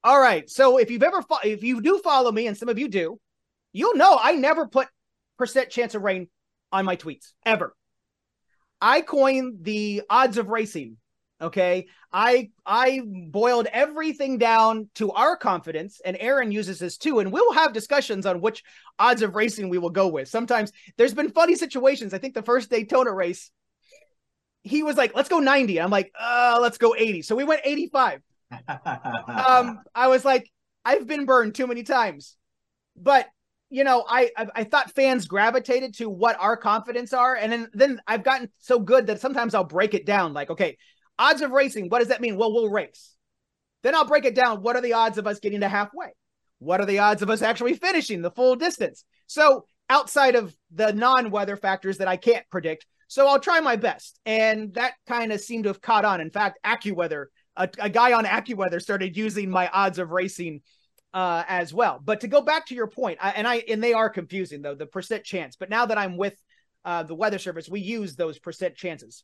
All right. So if you've ever, fo- if you do follow me, and some of you do, you'll know I never put percent chance of rain on my tweets ever. I coined the odds of racing Okay. I I boiled everything down to our confidence, and Aaron uses this too. And we'll have discussions on which odds of racing we will go with. Sometimes there's been funny situations. I think the first Daytona race, he was like, let's go 90. I'm like, uh, let's go 80. So we went 85. um, I was like, I've been burned too many times. But you know, I, I, I thought fans gravitated to what our confidence are, and then then I've gotten so good that sometimes I'll break it down. Like, okay, Odds of racing, what does that mean? Well, we'll race. Then I'll break it down. What are the odds of us getting to halfway? What are the odds of us actually finishing the full distance? So, outside of the non weather factors that I can't predict, so I'll try my best. And that kind of seemed to have caught on. In fact, AccuWeather, a, a guy on AccuWeather started using my odds of racing uh, as well. But to go back to your point, I, and I and they are confusing though the percent chance. But now that I'm with uh, the weather service, we use those percent chances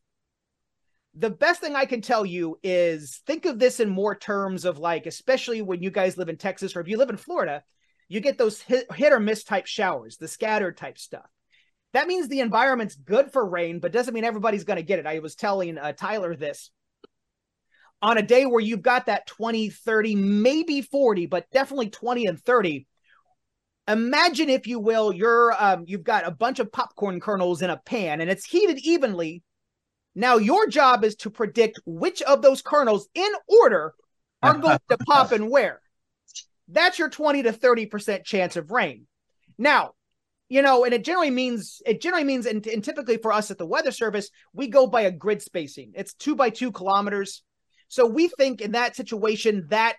the best thing I can tell you is think of this in more terms of like, especially when you guys live in Texas or if you live in Florida, you get those hit, hit or miss type showers, the scattered type stuff. That means the environment's good for rain, but doesn't mean everybody's going to get it. I was telling uh, Tyler this on a day where you've got that 20, 30, maybe 40, but definitely 20 and 30. imagine if you will you're um, you've got a bunch of popcorn kernels in a pan and it's heated evenly now your job is to predict which of those kernels in order are going to pop and where that's your 20 to 30% chance of rain. Now you know and it generally means it generally means and, and typically for us at the weather service we go by a grid spacing. It's two by two kilometers. So we think in that situation that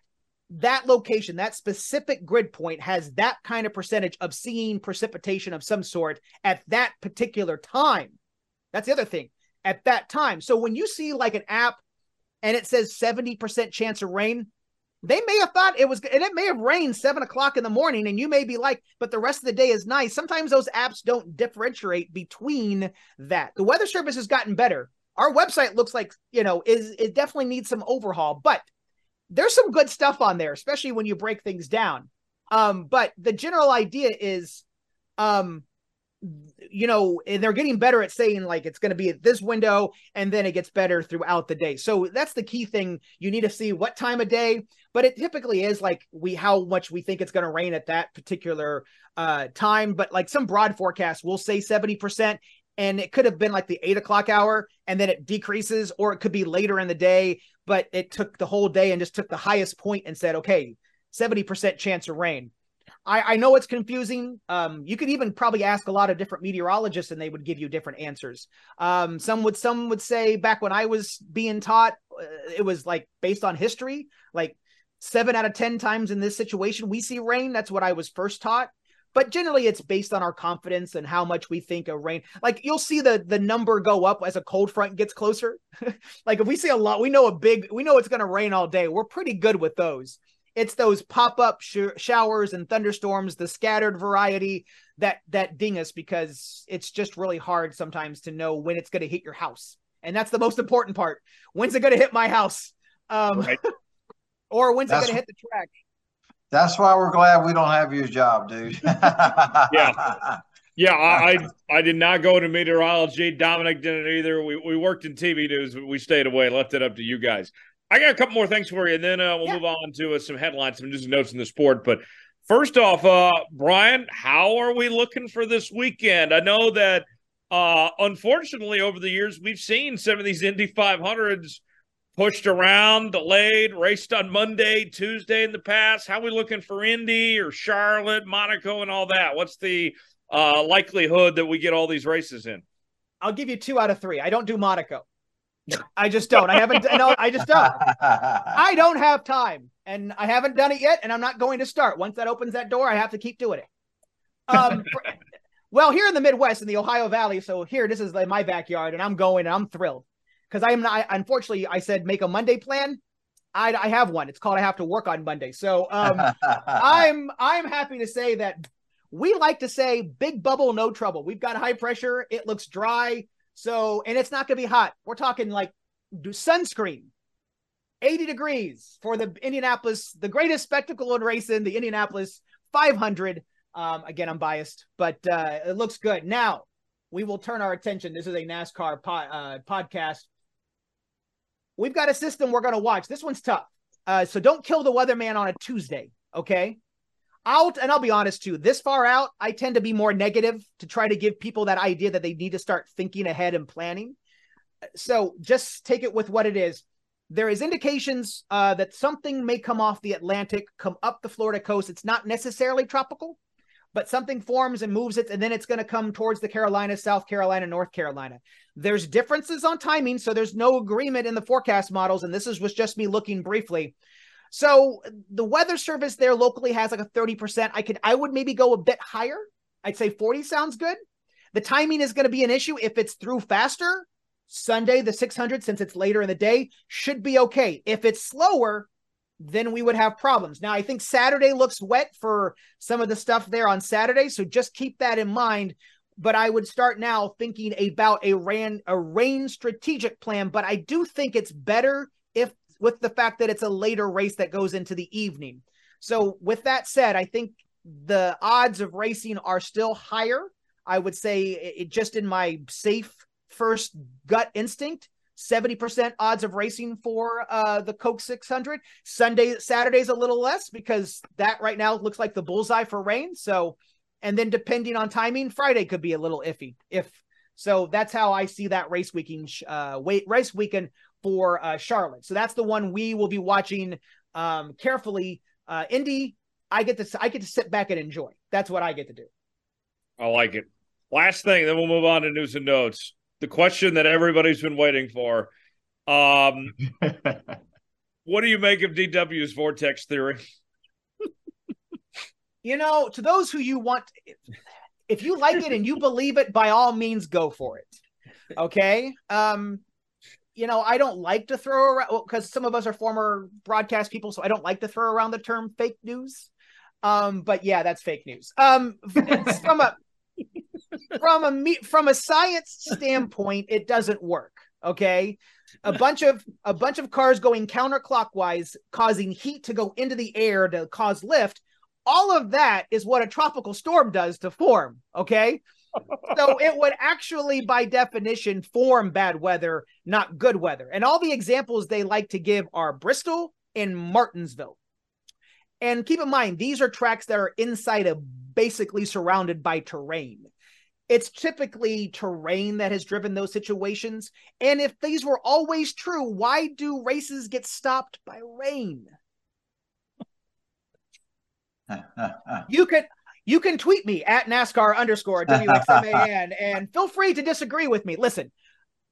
that location, that specific grid point has that kind of percentage of seeing precipitation of some sort at that particular time. That's the other thing at that time. So when you see like an app and it says 70% chance of rain, they may have thought it was, and it may have rained seven o'clock in the morning, and you may be like, but the rest of the day is nice. Sometimes those apps don't differentiate between that. The weather service has gotten better. Our website looks like, you know, is it definitely needs some overhaul, but there's some good stuff on there, especially when you break things down. Um, but the general idea is, um, you know, they're getting better at saying like it's going to be at this window, and then it gets better throughout the day. So that's the key thing. You need to see what time of day, but it typically is like we how much we think it's going to rain at that particular uh, time. But like some broad forecasts will say seventy percent, and it could have been like the eight o'clock hour and then it decreases or it could be later in the day but it took the whole day and just took the highest point and said okay 70% chance of rain I, I know it's confusing. Um, you could even probably ask a lot of different meteorologists, and they would give you different answers. Um, some would some would say back when I was being taught, uh, it was like based on history, like seven out of ten times in this situation we see rain. That's what I was first taught but generally it's based on our confidence and how much we think of rain like you'll see the the number go up as a cold front gets closer like if we see a lot we know a big we know it's going to rain all day we're pretty good with those it's those pop-up sh- showers and thunderstorms the scattered variety that that ding us because it's just really hard sometimes to know when it's going to hit your house and that's the most important part when's it going to hit my house um right. or when's that's, it going to hit the track that's why we're glad we don't have your job, dude. yeah. Yeah, I, I, I did not go into meteorology. Dominic didn't either. We we worked in TV news, but we stayed away. Left it up to you guys. I got a couple more things for you, and then uh, we'll yeah. move on to uh, some headlines, some news and notes in the sport. But first off, uh, Brian, how are we looking for this weekend? I know that uh, unfortunately over the years we've seen some of these Indy 500s pushed around, delayed, raced on Monday, Tuesday in the past. How are we looking for Indy or Charlotte, Monaco, and all that? What's the uh, likelihood that we get all these races in? I'll give you two out of three. I don't do Monaco. I just don't. I haven't. No, I just don't. I don't have time, and I haven't done it yet, and I'm not going to start. Once that opens that door, I have to keep doing it. Um, well, here in the Midwest, in the Ohio Valley, so here this is like my backyard, and I'm going, and I'm thrilled because I am not. Unfortunately, I said make a Monday plan. I, I have one. It's called I have to work on Monday. So um, I'm I'm happy to say that we like to say big bubble, no trouble. We've got high pressure. It looks dry. So and it's not going to be hot. We're talking like sunscreen. 80 degrees for the Indianapolis, the greatest spectacle in racing, the Indianapolis 500. Um, again, I'm biased, but uh, it looks good. Now we will turn our attention. This is a NASCAR uh, podcast we've got a system we're going to watch. This one's tough. Uh, so don't kill the weatherman on a Tuesday. Okay. Out, and I'll be honest too, this far out, I tend to be more negative to try to give people that idea that they need to start thinking ahead and planning. So just take it with what it is. There is indications uh, that something may come off the Atlantic, come up the Florida coast. It's not necessarily tropical, but something forms and moves it, and then it's going to come towards the Carolinas, South Carolina, North Carolina. There's differences on timing, so there's no agreement in the forecast models, and this is was just me looking briefly. So the weather service there locally has like a 30%. I could I would maybe go a bit higher. I'd say 40 sounds good. The timing is going to be an issue if it's through faster. Sunday, the 600, since it's later in the day, should be okay. If it's slower, then we would have problems. Now, I think Saturday looks wet for some of the stuff there on Saturday, so just keep that in mind. But I would start now thinking about a rain a rain strategic plan. But I do think it's better with the fact that it's a later race that goes into the evening. So with that said, I think the odds of racing are still higher. I would say it just in my safe first gut instinct 70% odds of racing for uh, the Coke 600. Sunday, Saturday's a little less because that right now looks like the bullseye for rain. So, and then depending on timing, Friday could be a little iffy. If so, that's how I see that race weekend, uh, wait, race weekend for uh, Charlotte. So that's the one we will be watching um, carefully. Uh, Indy, I get to I get to sit back and enjoy. That's what I get to do. I like it. Last thing, then we'll move on to news and notes. The question that everybody's been waiting for. Um, what do you make of DW's vortex theory? you know, to those who you want, if you like it and you believe it, by all means, go for it. Okay. Um, you know, I don't like to throw around because some of us are former broadcast people, so I don't like to throw around the term fake news. Um, but yeah, that's fake news. Um, from a from a me from a science standpoint, it doesn't work. Okay, a bunch of a bunch of cars going counterclockwise, causing heat to go into the air to cause lift. All of that is what a tropical storm does to form. Okay, so it would actually, by definition, form bad weather, not good weather. And all the examples they like to give are Bristol and Martinsville. And keep in mind, these are tracks that are inside of basically surrounded by terrain. It's typically terrain that has driven those situations. And if these were always true, why do races get stopped by rain? you can you can tweet me at NASCAR underscore WXMAN and feel free to disagree with me. Listen,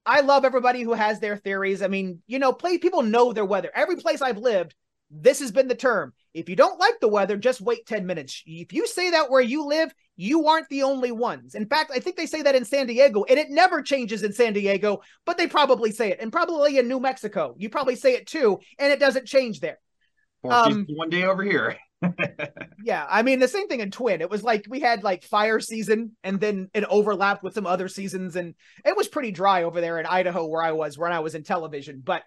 I love everybody who has their theories. I mean, you know, play people know their weather. Every place I've lived, this has been the term. If you don't like the weather, just wait 10 minutes. If you say that where you live, you aren't the only ones. In fact, I think they say that in San Diego, and it never changes in San Diego, but they probably say it. And probably in New Mexico, you probably say it too, and it doesn't change there. Um, one day over here. yeah, I mean the same thing in Twin. It was like we had like fire season and then it overlapped with some other seasons and it was pretty dry over there in Idaho where I was when I was in television. But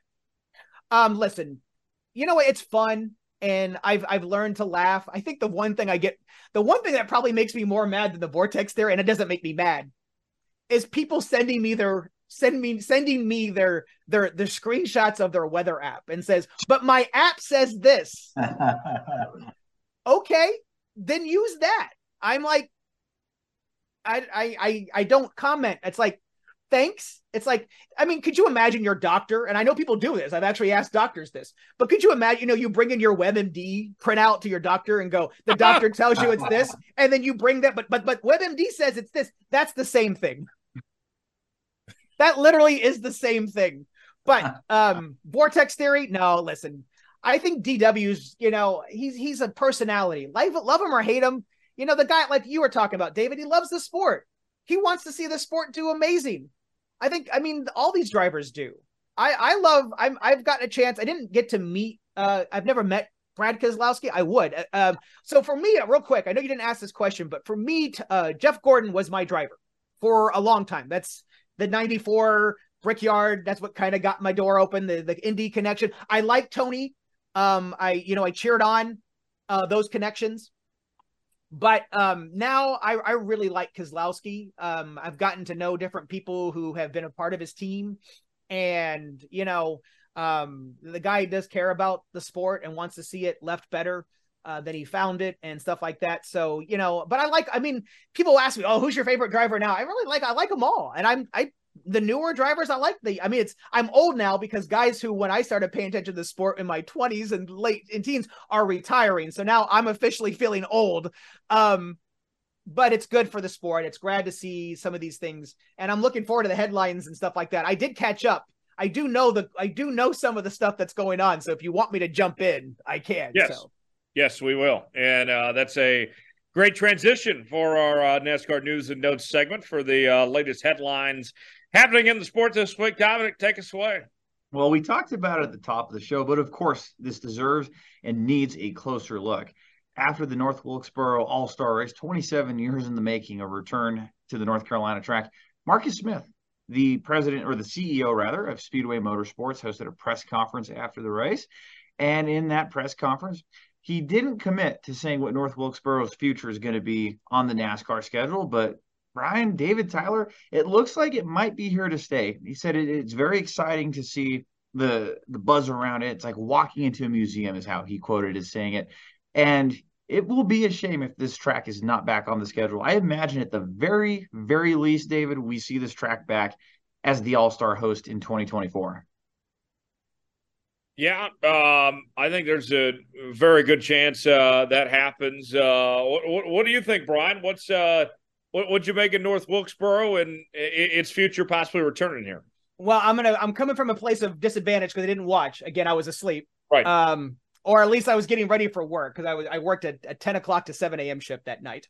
um listen, you know what? it's fun and I've I've learned to laugh. I think the one thing I get the one thing that probably makes me more mad than the vortex there and it doesn't make me mad is people sending me their send me sending me their their their screenshots of their weather app and says, "But my app says this." okay, then use that. I'm like, I I I, I don't comment. It's like, thanks. It's like, I mean, could you imagine your doctor? And I know people do this. I've actually asked doctors this, but could you imagine, you know, you bring in your WebMD printout to your doctor and go, the doctor tells you it's this, and then you bring that, but but but WebMD says it's this. That's the same thing. That literally is the same thing. But um vortex theory, no, listen. I think DW's, you know, he's he's a personality. Love, love him or hate him. You know, the guy like you were talking about, David, he loves the sport. He wants to see the sport do amazing. I think, I mean, all these drivers do. I I love. I'm I've gotten a chance. I didn't get to meet. Uh, I've never met Brad Keselowski. I would. Uh, um, so for me, real quick, I know you didn't ask this question, but for me, uh, Jeff Gordon was my driver for a long time. That's the '94 Brickyard. That's what kind of got my door open. The the Indy connection. I like Tony. Um, I you know I cheered on uh, those connections, but um, now I I really like Keselowski. Um, I've gotten to know different people who have been a part of his team, and you know um, the guy does care about the sport and wants to see it left better. Uh, that he found it and stuff like that. So you know, but I like. I mean, people ask me, "Oh, who's your favorite driver now?" I really like. I like them all, and I'm I the newer drivers, I like the. I mean, it's I'm old now because guys who when I started paying attention to the sport in my 20s and late in teens are retiring. So now I'm officially feeling old. Um, but it's good for the sport. It's glad to see some of these things, and I'm looking forward to the headlines and stuff like that. I did catch up. I do know the I do know some of the stuff that's going on. So if you want me to jump in, I can. Yes, so. yes, we will, and uh, that's a great transition for our uh, NASCAR news and notes segment for the uh, latest headlines happening in the sport this week. Dominic, take us away. Well, we talked about it at the top of the show, but of course, this deserves and needs a closer look. After the North Wilkesboro All Star race, 27 years in the making, a return to the North Carolina track, Marcus Smith, the president or the CEO rather of Speedway Motorsports, hosted a press conference after the race. And in that press conference, he didn't commit to saying what North Wilkesboro's future is going to be on the NASCAR schedule, but Brian David Tyler, it looks like it might be here to stay. He said it, it's very exciting to see the the buzz around it. It's like walking into a museum, is how he quoted as saying it. And it will be a shame if this track is not back on the schedule. I imagine at the very, very least, David, we see this track back as the All Star host in 2024. Yeah, um, I think there's a very good chance uh, that happens. Uh, what, what, do you think, Brian? What's uh, what would you make of North Wilkesboro and its future possibly returning here? Well, I'm gonna I'm coming from a place of disadvantage because I didn't watch. Again, I was asleep. Right. Um, or at least I was getting ready for work because I was I worked at a 10 o'clock to 7 a.m. shift that night.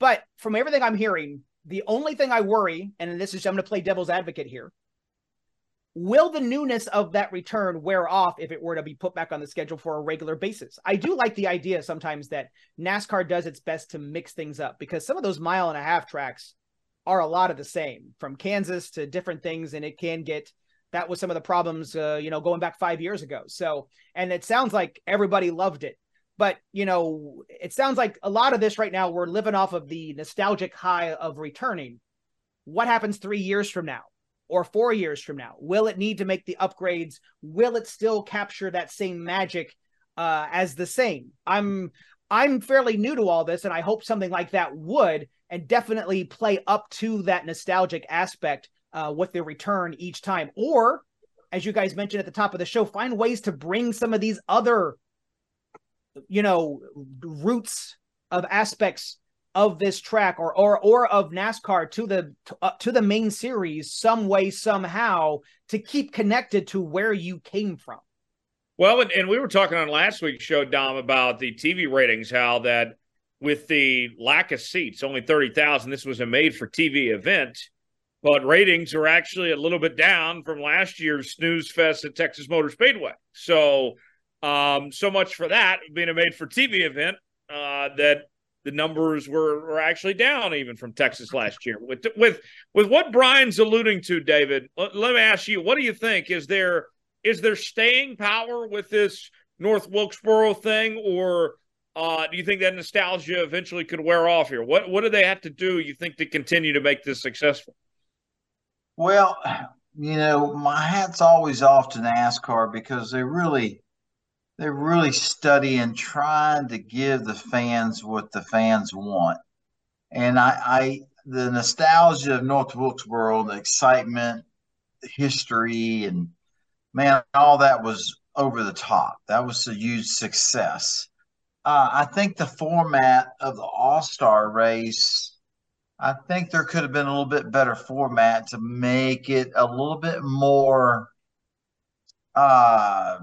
But from everything I'm hearing, the only thing I worry, and this is I'm gonna play devil's advocate here. Will the newness of that return wear off if it were to be put back on the schedule for a regular basis? I do like the idea sometimes that NASCAR does its best to mix things up because some of those mile and a half tracks are a lot of the same from Kansas to different things, and it can get that was some of the problems, uh, you know, going back five years ago. So, and it sounds like everybody loved it, but you know, it sounds like a lot of this right now we're living off of the nostalgic high of returning. What happens three years from now? Or four years from now, will it need to make the upgrades? Will it still capture that same magic uh, as the same? I'm I'm fairly new to all this, and I hope something like that would and definitely play up to that nostalgic aspect uh, with the return each time. Or, as you guys mentioned at the top of the show, find ways to bring some of these other, you know, roots of aspects of this track or or or of NASCAR to the to, uh, to the main series some way somehow to keep connected to where you came from. Well, and, and we were talking on last week's show, Dom, about the TV ratings, how that with the lack of seats, only 30,000, this was a made for TV event, but ratings are actually a little bit down from last year's snooze fest at Texas Motor Speedway. So, um, so much for that being a made for TV event uh, that the numbers were, were actually down even from Texas last year. With with with what Brian's alluding to, David, let, me ask you, what do you think? Is there is there staying power with this North Wilkesboro thing, or uh, do you think that nostalgia eventually could wear off here? What what do they have to do? You think to continue to make this successful? Well, you know, my hat's always off to NASCAR because they really they're really studying trying to give the fans what the fans want. And I, I the nostalgia of North Wilkesboro, the excitement, the history, and man, all that was over the top. That was a huge success. Uh, I think the format of the All Star race, I think there could have been a little bit better format to make it a little bit more. Uh,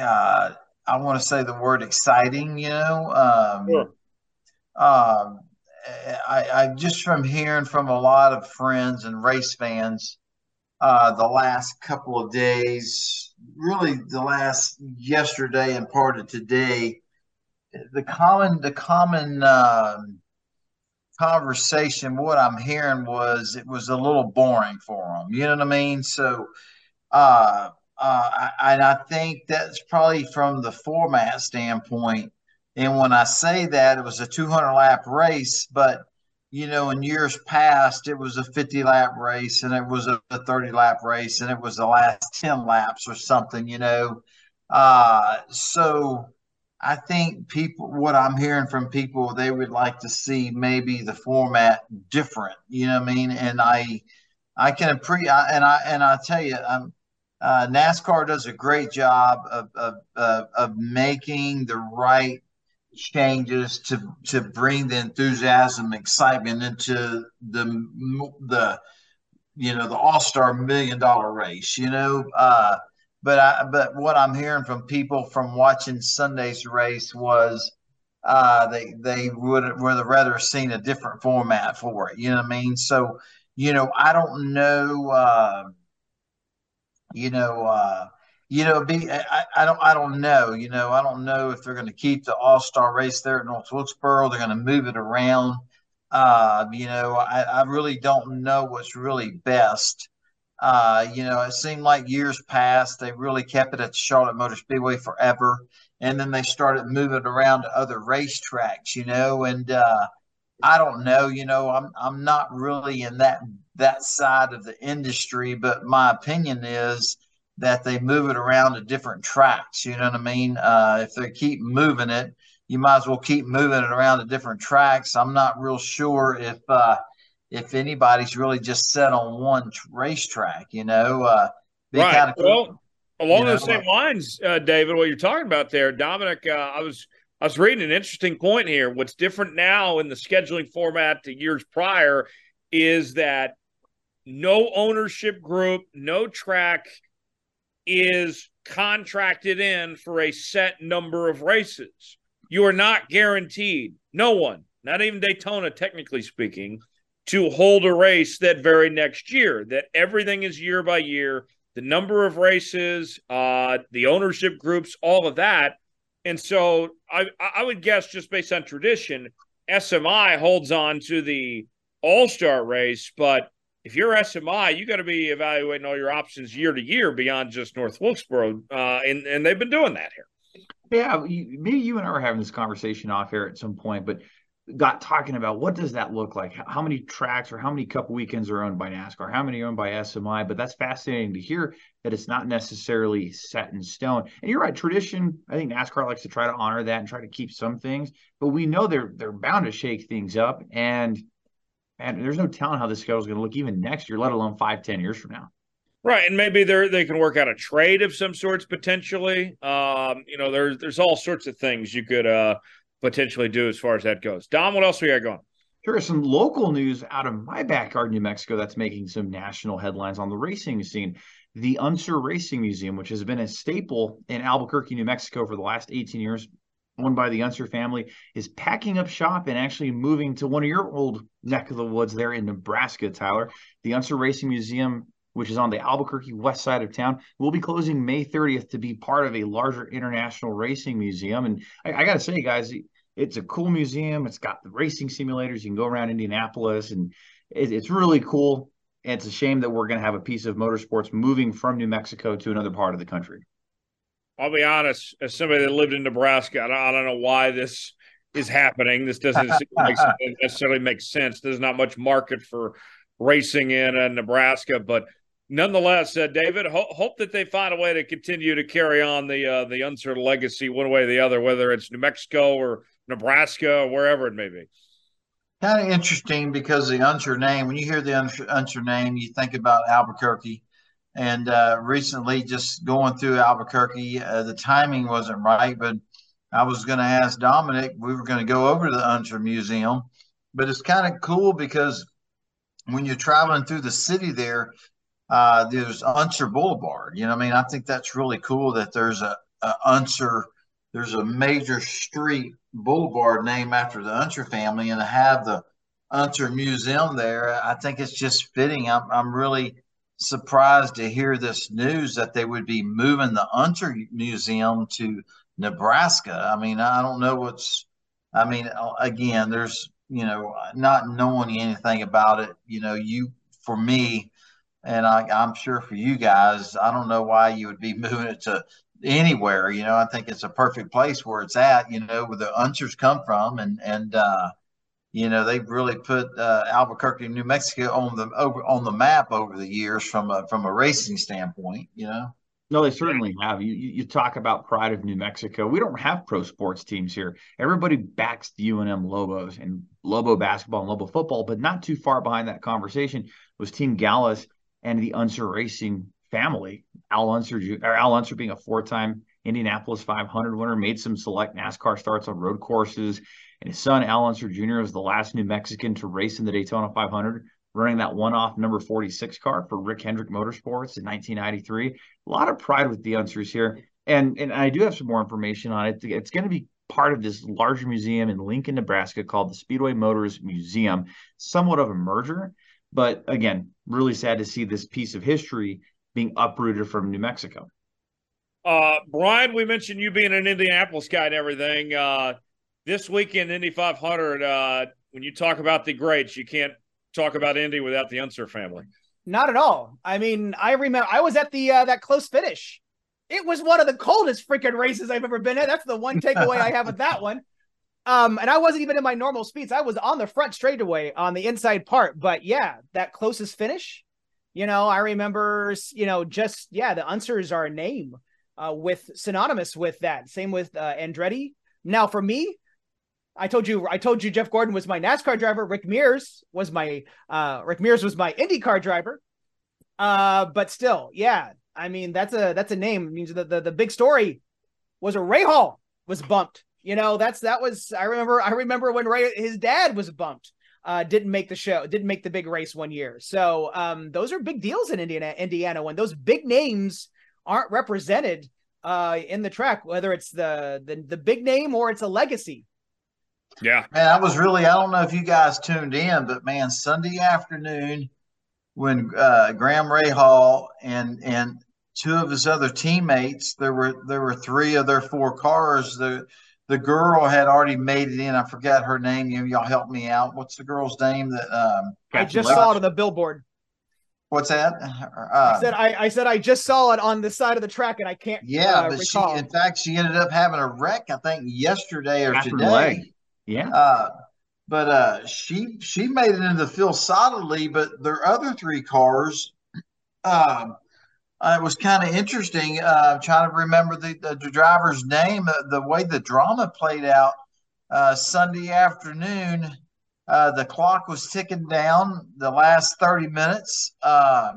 God, I want to say the word exciting. You know, um, sure. um, I, I just from hearing from a lot of friends and race fans uh, the last couple of days, really the last yesterday and part of today the common the common um, conversation what i'm hearing was it was a little boring for them you know what i mean so uh, uh, and i think that's probably from the format standpoint and when i say that it was a 200 lap race but you know in years past it was a 50 lap race and it was a 30 lap race and it was the last 10 laps or something you know uh, so I think people, what I'm hearing from people, they would like to see maybe the format different. You know what I mean? And I, I can appreciate, and I and I tell you, um, uh, NASCAR does a great job of, of of of making the right changes to to bring the enthusiasm, excitement into the the you know the All Star Million Dollar Race. You know. Uh, but I, but what I'm hearing from people from watching Sunday's race was uh, they they would would have rather seen a different format for it. You know what I mean? So you know, I don't know. You know, uh, you know, be I, I don't I don't know. You know, I don't know if they're going to keep the All Star race there at North Wilkesboro. They're going to move it around. Uh, you know, I, I really don't know what's really best. Uh, you know, it seemed like years past they really kept it at Charlotte Motor Speedway forever, and then they started moving it around to other racetracks. You know, and uh, I don't know. You know, I'm I'm not really in that that side of the industry, but my opinion is that they move it around to different tracks. You know what I mean? Uh, if they keep moving it, you might as well keep moving it around to different tracks. I'm not real sure if uh, if anybody's really just set on one racetrack. You know, uh, right. Kind of cool. Well, along those know, same lines, uh, David, what you're talking about there, Dominic, uh, I was I was reading an interesting point here. What's different now in the scheduling format to years prior is that no ownership group, no track is contracted in for a set number of races. You are not guaranteed, no one, not even Daytona, technically speaking, to hold a race that very next year. That everything is year by year, the number of races, uh, the ownership groups, all of that and so I I would guess just based on tradition, SMI holds on to the All Star race, but if you're SMI, you got to be evaluating all your options year to year beyond just North Wilkesboro, uh, and and they've been doing that here. Yeah, maybe you and I were having this conversation off air at some point, but got talking about what does that look like? How many tracks or how many cup weekends are owned by NASCAR? How many are owned by SMI? But that's fascinating to hear that it's not necessarily set in stone. And you're right, tradition. I think NASCAR likes to try to honor that and try to keep some things, but we know they're they're bound to shake things up. And and there's no telling how this schedule is going to look even next year, let alone five, ten years from now. Right, and maybe they they can work out a trade of some sorts potentially. Um, you know, there's there's all sorts of things you could uh potentially do as far as that goes. Dom, what else we got going? Sure, some local news out of my backyard, New Mexico, that's making some national headlines on the racing scene. The Unser Racing Museum, which has been a staple in Albuquerque, New Mexico for the last 18 years, owned by the Unser family, is packing up shop and actually moving to one of your old neck of the woods there in Nebraska, Tyler. The Unser Racing Museum which is on the Albuquerque west side of town, will be closing May 30th to be part of a larger international racing museum. And I, I got to say, guys, it's a cool museum. It's got the racing simulators. You can go around Indianapolis, and it, it's really cool. And it's a shame that we're going to have a piece of motorsports moving from New Mexico to another part of the country. I'll be honest, as somebody that lived in Nebraska, I don't, I don't know why this is happening. This doesn't necessarily make sense. There's not much market for racing in uh, Nebraska, but nonetheless, uh, David, ho- hope that they find a way to continue to carry on the uh, the Unser legacy one way or the other, whether it's New Mexico or Nebraska or wherever it may be. Kind of interesting because the Unser name, when you hear the Unser name, you think about Albuquerque. And uh, recently, just going through Albuquerque, uh, the timing wasn't right, but I was going to ask Dominic, we were going to go over to the Unser Museum. But it's kind of cool because when you're traveling through the city there, uh, there's Unser Boulevard. You know, I mean, I think that's really cool that there's a, a Unser, there's a major street boulevard named after the Unser family, and to have the Unser Museum there, I think it's just fitting. I'm, I'm really surprised to hear this news that they would be moving the Unser Museum to Nebraska. I mean, I don't know what's, I mean, again, there's, you know, not knowing anything about it, you know, you, for me, and I, I'm sure for you guys, I don't know why you would be moving it to anywhere. You know, I think it's a perfect place where it's at. You know, where the Unsers come from, and and uh, you know they've really put uh, Albuquerque, New Mexico, on the over on the map over the years from a from a racing standpoint. You know. No, they certainly have. You, you talk about pride of New Mexico. We don't have pro sports teams here. Everybody backs the UNM Lobos and Lobo basketball and Lobo football, but not too far behind that conversation was Team Gallus and the Unser Racing family. Al Unser, or Al Unser being a four-time Indianapolis 500 winner, made some select NASCAR starts on road courses, and his son Al Unser Jr. was the last New Mexican to race in the Daytona 500, running that one-off number 46 car for Rick Hendrick Motorsports in 1993. A lot of pride with the Unsers here, and and I do have some more information on it. It's going to be part of this larger museum in Lincoln, Nebraska called the Speedway Motors Museum, somewhat of a merger. But again, really sad to see this piece of history being uprooted from New Mexico. Uh, Brian, we mentioned you being an Indianapolis guy and everything. Uh, this weekend, Indy 500, uh, when you talk about the greats, you can't talk about Indy without the Unser family. Not at all. I mean, I remember I was at the uh, that close finish. It was one of the coldest freaking races I've ever been at. That's the one takeaway I have with that one. Um, and I wasn't even in my normal speeds. I was on the front straightaway on the inside part. But yeah, that closest finish, you know, I remember, you know, just yeah, the Unsers are a name uh, with synonymous with that. Same with uh, Andretti. Now for me, I told you, I told you, Jeff Gordon was my NASCAR driver. Rick Mears was my uh, Rick Mears was my IndyCar driver. Uh, but still, yeah, I mean that's a that's a name. It means the, the the big story was a Rahal was bumped. You know, that's that was I remember I remember when Ray his dad was bumped. Uh, didn't make the show, didn't make the big race one year. So um, those are big deals in Indiana, Indiana when those big names aren't represented uh, in the track, whether it's the, the the big name or it's a legacy. Yeah, man, I was really I don't know if you guys tuned in, but man, Sunday afternoon when uh, Graham Rahal and and two of his other teammates, there were there were three of their four cars. The the girl had already made it in. I forgot her name. You y'all help me out. What's the girl's name that um I just saw it on the billboard. What's that? Uh, I said I, I said I just saw it on the side of the track and I can't. Yeah, uh, but recall. she in fact she ended up having a wreck. I think yesterday or After today. leg. Yeah. Uh, but uh, she she made it into field solidly. But their other three cars, um, uh, it was kind of interesting. Uh, trying to remember the, the, driver's name. Uh, the way the drama played out uh, Sunday afternoon, uh, the clock was ticking down. The last thirty minutes. Uh,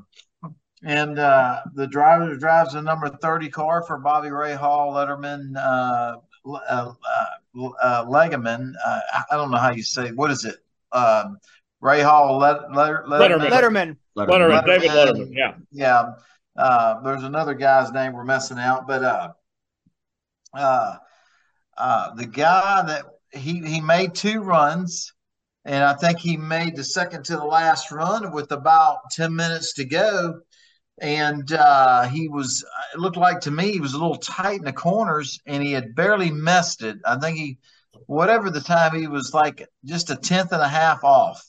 and uh, the driver drives the number 30 car for Bobby Rahal, Letterman, uh, uh, Legaman. I don't know how you say what is it. Um, Hall, Let, Let, Letterman. Letterman. Letterman, David Letterman. Letterman. Yeah, Yeah. Uh, there's another guy's name we're messing out, but uh, uh, uh, the guy that he he made two runs, and I think he made the second to the last run with about ten minutes to go, and uh, he was it looked like to me he was a little tight in the corners, and he had barely missed it. I think he whatever the time he was like just a tenth and a half off,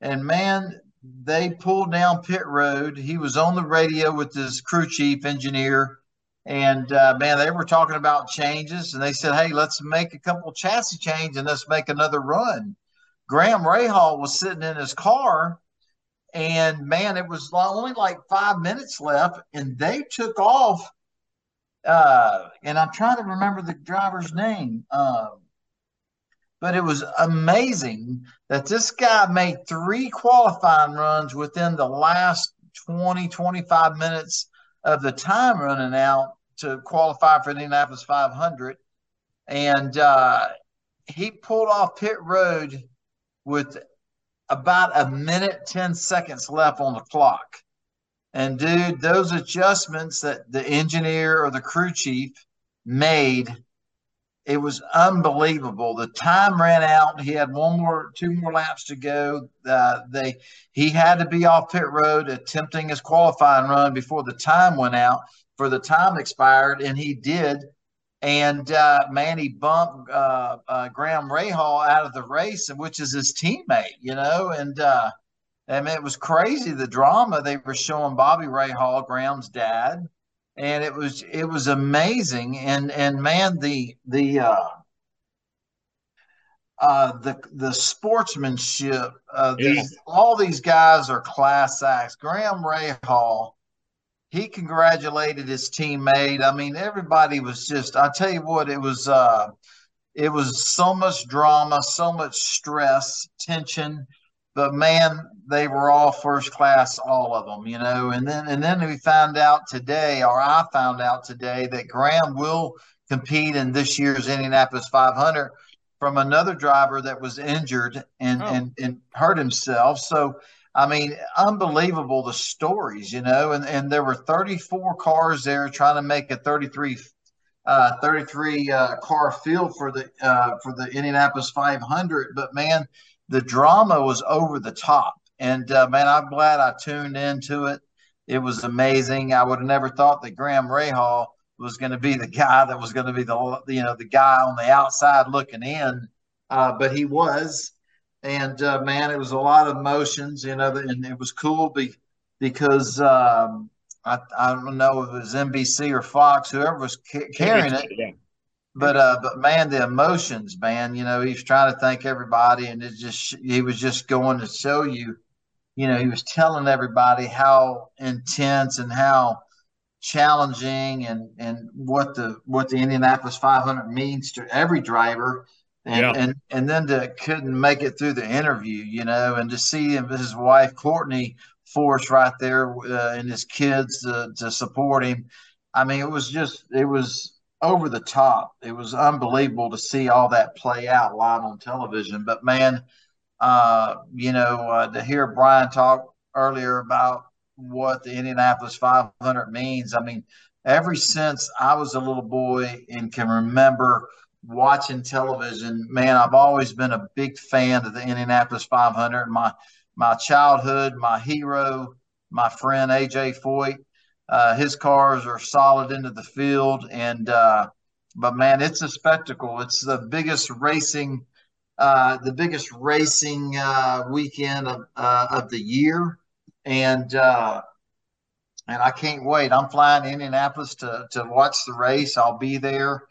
and man they pulled down pit road. He was on the radio with his crew chief engineer, and uh, man, they were talking about changes. And they said, "Hey, let's make a couple chassis change and let's make another run." Graham Rahal was sitting in his car, and man, it was only like five minutes left, and they took off. Uh, and I'm trying to remember the driver's name. Um, but it was amazing that this guy made three qualifying runs within the last 20, 25 minutes of the time running out to qualify for the Indianapolis 500. And uh, he pulled off pit road with about a minute, 10 seconds left on the clock. And dude, those adjustments that the engineer or the crew chief made it was unbelievable. The time ran out. He had one more, two more laps to go. Uh, they he had to be off pit road attempting his qualifying run before the time went out. For the time expired, and he did. And uh, man, he bumped uh, uh, Graham Rahal out of the race, which is his teammate, you know. And uh, I mean, it was crazy the drama they were showing Bobby Rahal, Graham's dad and it was it was amazing and and man the the uh uh the the sportsmanship uh Yeah. these all these guys are class acts graham rahal he congratulated his teammate i mean everybody was just i tell you what it was uh it was so much drama so much stress tension but man, they were all first class, all of them, you know. And then and then we found out today, or I found out today, that Graham will compete in this year's Indianapolis 500 from another driver that was injured and Oh. and and hurt himself. So. I mean, unbelievable the stories, you know, and, and there were 34 cars there trying to make a 33 uh, 33 uh, car field for the uh, for the Indianapolis 500. But man, the drama was over the top. And uh, man, I'm glad I tuned into it. It was amazing. I would have never thought that Graham Rahal was going to be the guy that was going to be the you know the guy on the outside looking in, uh, but he was. And uh, man, it was a lot of emotions, you know, and it was cool be, because um, I, I don't know if it was NBC or Fox, whoever was ca- carrying it Yeah. but uh, but man, the emotions, man. You know, he's trying to thank everybody, and it just he was just going to show you. You know, he was telling everybody how intense and how challenging and and what the what the Indianapolis 500 means to every driver and yeah. and and then to couldn't make it through the interview you know and to see him his wife Courtney Force right there uh, and his kids to, to support him I mean it was just it was over the top it was unbelievable to see all that play out live on television but man uh you know uh, to hear Brian talk earlier about what the Indianapolis 500 means. I mean, ever since I was a little boy and can remember watching television, man, I've always been a big fan of the Indianapolis 500. My my childhood, my hero, my friend AJ Foyt. Uh, his cars are solid into the field, and uh, but man, it's a spectacle. It's the biggest racing, uh, the biggest racing uh, weekend of, uh, of the year and uh, and I can't wait. I'm flying to Indianapolis to to watch the race. I'll be there,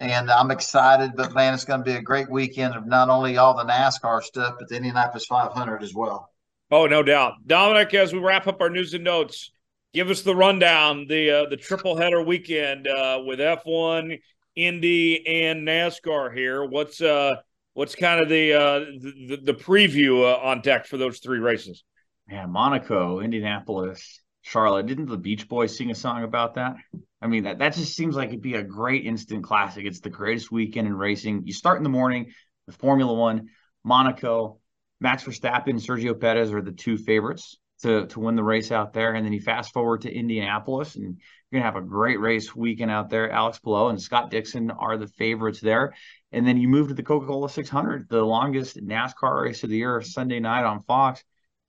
and I'm excited. But man, it's going to be a great weekend of not only all the NASCAR stuff, but the Indianapolis 500 as well. Oh, no doubt, Dominic. As we wrap up our news and notes, give us the rundown the uh, the triple header weekend uh, with F1, Indy, and NASCAR here. What's uh what's kind of the uh the, the preview uh, on deck for those three races? Yeah, Monaco, Indianapolis, Charlotte. Didn't the Beach Boys sing a song about that? I mean, that, that just seems like it'd be a great instant classic. It's the greatest weekend in racing. You start in the morning with Formula One, Monaco, Max Verstappen, Sergio Perez are the two favorites to, to win the race out there. And then you fast forward to Indianapolis and you're going to have a great race weekend out there. Alex Palou and Scott Dixon are the favorites there. And then you move to the Coca Cola 600, the longest NASCAR race of the year, Sunday night on Fox.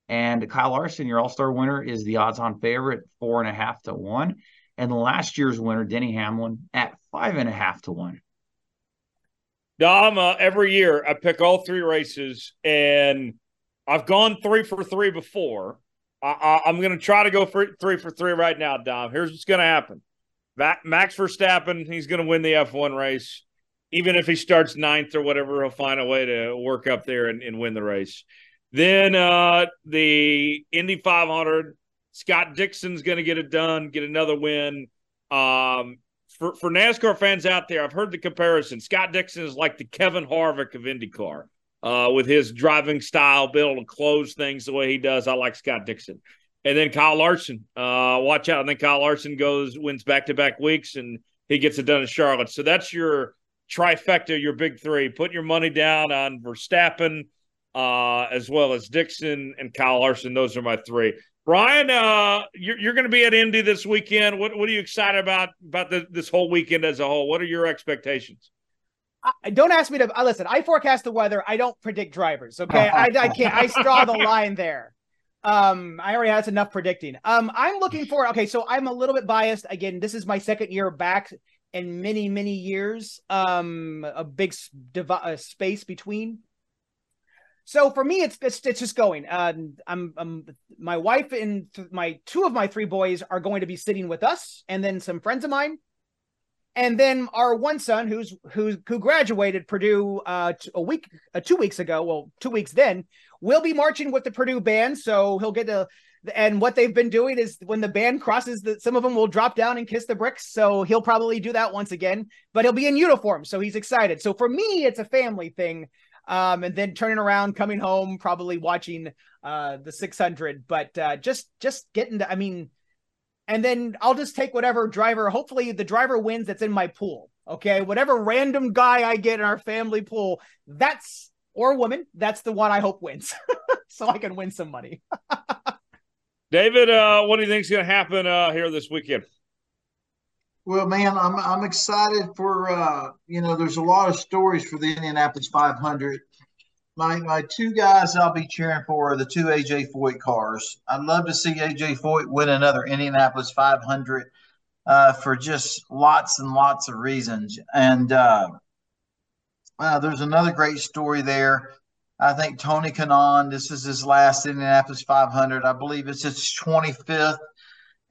And Kyle Larson, your All Star winner, is the odds on favorite, four and a half to one. And last year's winner, Denny Hamlin, at five and a half to one. Dom, every year I pick all three races, and I've gone three for three before. I, am going to try to go for three for three right now, Dom. Here's what's going to happen Max Verstappen, he's going to win the F1 race. Even if he starts ninth or whatever, he'll find a way to work up there and, and win the race. Then uh, the Indy 500, Scott Dixon's going to get it done, get another win. Um, for, for NASCAR fans out there, I've heard the comparison. Scott Dixon is like the Kevin Harvick of IndyCar uh, with his driving style, be able to close things the way he does. I like Scott Dixon. And then Kyle Larson. Uh, watch out. And then Kyle Larson goes, wins back to back weeks, and he gets it done in Charlotte. So that's your trifecta, your big three. Put your money down on Verstappen uh, as well as Dixon and Kyle Larson. Those are my three. Brian, uh, you're, you're going to be at Indy this weekend. What what are you excited about about the, this whole weekend as a whole? What are your expectations? I, don't ask me to uh, listen. I forecast the weather. I don't predict drivers. Okay, I, I can't. I draw the line there. Um, I already had enough predicting. Um, I'm looking for. Okay, so I'm a little bit biased. Again, this is my second year back in many many years. Um, a big div- uh, space between so for me, it's it's, it's just going. Uh, I'm, I'm my wife and my two of my three boys are going to be sitting with us, and then some friends of mine, and then our one son who's who who graduated Purdue uh, a week uh, two weeks ago. Well, two weeks then will be marching with the Purdue band, so he'll get to. And what they've been doing is when the band crosses, the, some of them will drop down and kiss the bricks. So he'll probably do that once again, but he'll be in uniform, so he's excited. So for me, it's a family thing um, and then turning around, coming home, probably watching uh, the 600. But uh, just just getting to, I mean, and then I'll just take whatever driver. Hopefully, the driver wins that's in my pool. Okay, whatever random guy I get in our family pool, that's or woman, that's the one I hope wins, so I can win some money. David, uh, what do you think is going to happen uh, here this weekend? Well, man, I'm I'm excited for uh, you know. There's a lot of stories for the Indianapolis 500. My my two guys I'll be cheering for are the two AJ Foyt cars. I'd love to see AJ Foyt win another Indianapolis 500 uh, for just lots and lots of reasons. And uh, uh, there's another great story there. I think Tony Kanaan, this is his last Indianapolis 500. I believe it's his 25th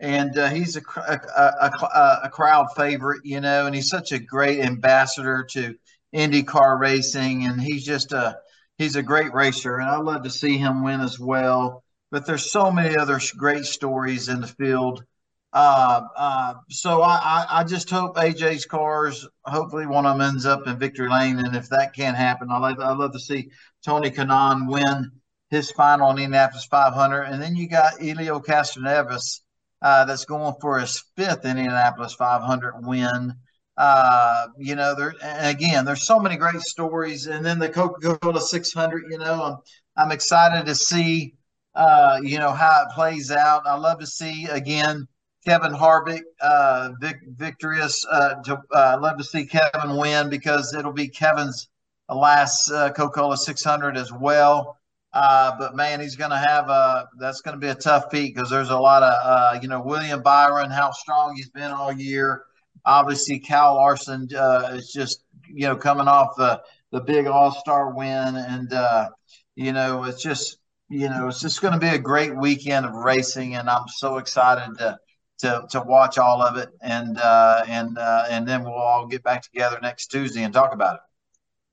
and uh, he's a, a, a, a, crowd favorite, you know, and he's such a great ambassador to IndyCar racing, and he's just a he's a great racer, and I love to see him win as well. But there's so many other great stories in the field. Uh, uh, so I, I, I, just hope AJ's cars, hopefully one of them ends up in victory lane. And if that can't happen, I like I love to see Tony Kanaan win his final in Indianapolis 500. And then you got Elio Castroneves uh, that's going for his fifth Indianapolis 500 win. Uh, you know, there again, there's so many great stories. And then the Coca-Cola 600, you know, I'm, I'm excited to see, uh, you know, how it plays out. I love to see again Kevin Harvick uh, vic- victorious. Uh, to, uh, love to see Kevin win because it'll be Kevin's last uh, Coca-Cola 600 as well. Uh, but man, he's going to have a that's going to be a tough feat because there's a lot of uh, you know William Byron, how strong he's been all year. Obviously, Kyle Larson uh, is just you know coming off the the big All Star win, and uh, you know it's just you know it's just going to be a great weekend of racing, and I'm so excited to to to watch all of it, and uh, and uh, and then we'll all get back together next Tuesday and talk about it.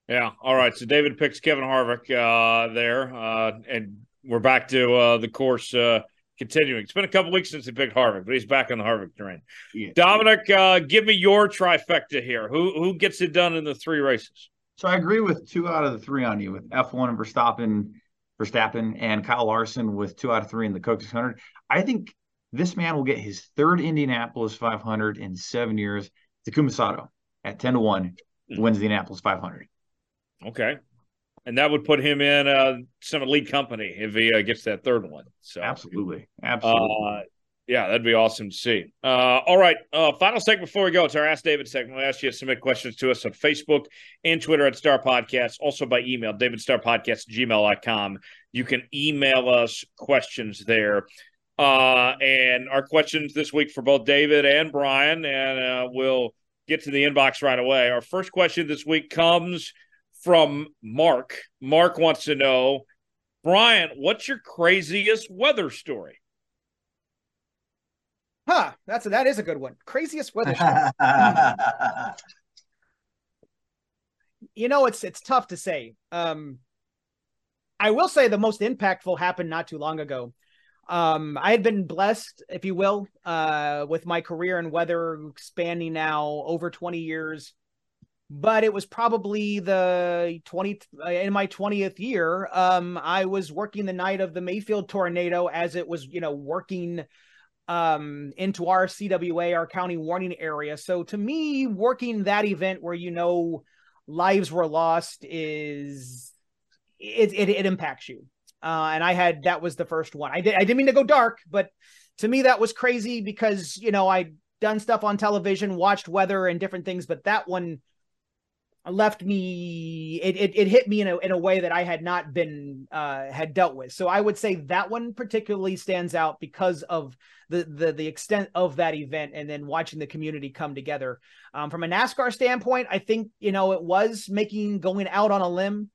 Yeah. All right. So David picks Kevin Harvick uh, there, uh, and we're back to uh, the course uh, continuing. It's been a couple weeks since he picked Harvick, but he's back on the Harvick train. Yeah. Dominic, uh, give me your trifecta here. Who who gets it done in the three races? So I agree with two out of the three on you with F1 and Verstappen, Verstappen, and Kyle Larson with two out of three in the Coke 600. I think this man will get his third Indianapolis 500 in seven years. Takuma Sato at 10 to 1 hmm. wins the Indianapolis 500. Okay. And that would put him in uh, some elite company if he uh, gets that third one. So absolutely, absolutely. Uh, yeah, that'd be awesome to see. Uh, all right. Uh, final segment before we go. It's our Ask David segment. We ask you to submit questions to us on Facebook and Twitter at Star Podcast, also by email, davidstarrpodcast gmail.com. You can email us questions there. Uh, and our questions this week for both David and Brian, and uh, we'll get to the inbox right away. Our first question this week comes from Mark. Mark wants to know, Brian, what's your craziest weather story? Huh, that's a, that is a good one. Craziest weather story. you know, it's it's tough to say. Um, I will say the most impactful happened not too long ago. Um, I had been blessed, if you will, uh, with my career in weather spanning now over 20 years. But it was probably the 20 uh, in my 20th year. Um, I was working the night of the Mayfield tornado as it was, you know, working um into our CWA, our county warning area. So to me, working that event where you know lives were lost is it, it, it impacts you uh, and I had that was the first one. I did I didn't mean to go dark, but to me that was crazy because you know I'd done stuff on television, watched weather and different things, but that one left me it, it, it hit me in a in a way that I had not been uh had dealt with. So I would say that one particularly stands out because of the the the extent of that event and then watching the community come together. Um from a NASCAR standpoint, I think you know it was making going out on a limb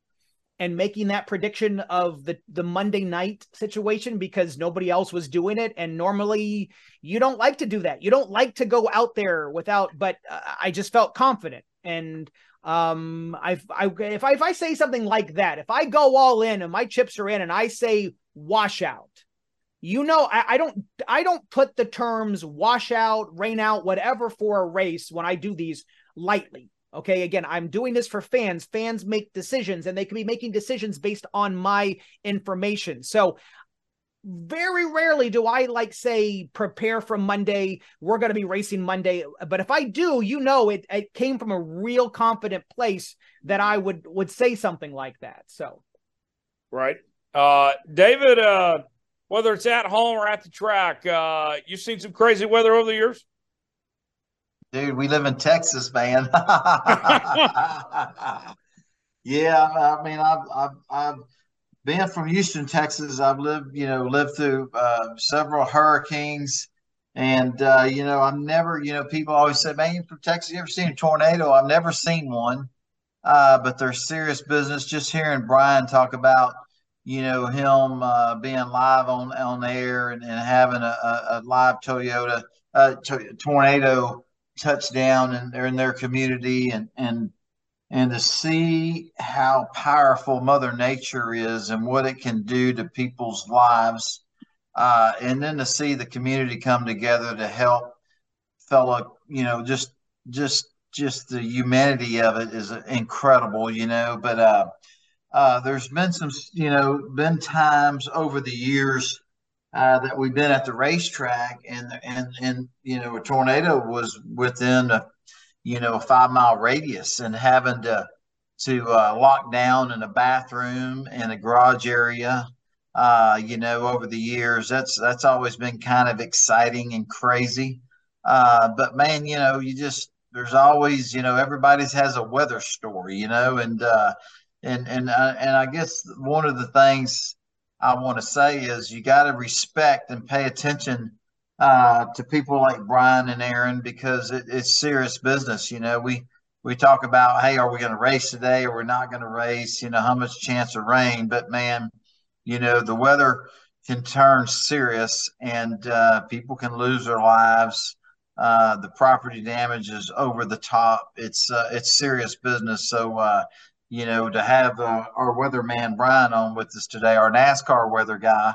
and making that prediction of the the Monday night situation because nobody else was doing it and normally you don't like to do that. You don't like to go out there without but uh, I just felt confident and um I I if I if I say something like that, if I go all in and my chips are in and I say washout you know I, I, don't i don't put the terms washout rain out whatever for a race when i do these lightly Okay, again, I'm doing this for fans. Fans make decisions and they can be making decisions based on my information. So, very rarely do I like say prepare for Monday. We're going to be racing Monday, but if I do, you know, it, it came from a real confident place that I would would say something like that. So, right, uh, David. Uh, whether it's at home or at the track, uh, you've seen some crazy weather over the years. Dude, we live in Texas, man. yeah, I mean, I've, I've, I've been from Houston, Texas. I've lived, you know, lived through uh, several hurricanes. And, uh, you know, I've never, you know, people always say, man, you're from Texas, you ever seen a tornado? I've never seen one, uh, but they're serious business. Just hearing Brian talk about, you know him uh, being live on on air and, and having a, a, live Toyota uh, to, tornado touchdown in, in their community and and and to see how powerful Mother Nature is and what it can do to people's lives, uh, and then to see the community come together to help fellow, you know, just just just the humanity of it is incredible, you know. But uh, uh, there's been some, you know, been times over the years uh, that we've been at the racetrack, and and and you know, a tornado was within a, you know, a five mile radius, and having to to uh, lock down in a bathroom in a garage area. Uh, you know, over the years, that's that's always been kind of exciting and crazy. Uh, but man, you know, you just there's always, you know, everybody's has a weather story, you know, and uh, and and uh, and I guess one of the things I want to say is you got to respect and pay attention uh, to people like Brian and Aaron because it, it's serious business. You know, we we talk about, hey, are we going to race today or we're not going to race? You know, how much chance of rain? But man, you know, the weather can turn serious and uh, people can lose their lives. Uh, the property damage is over the top. It's uh, it's serious business. So uh, you know to have uh, our weatherman Brian on with us today, our NASCAR weather guy.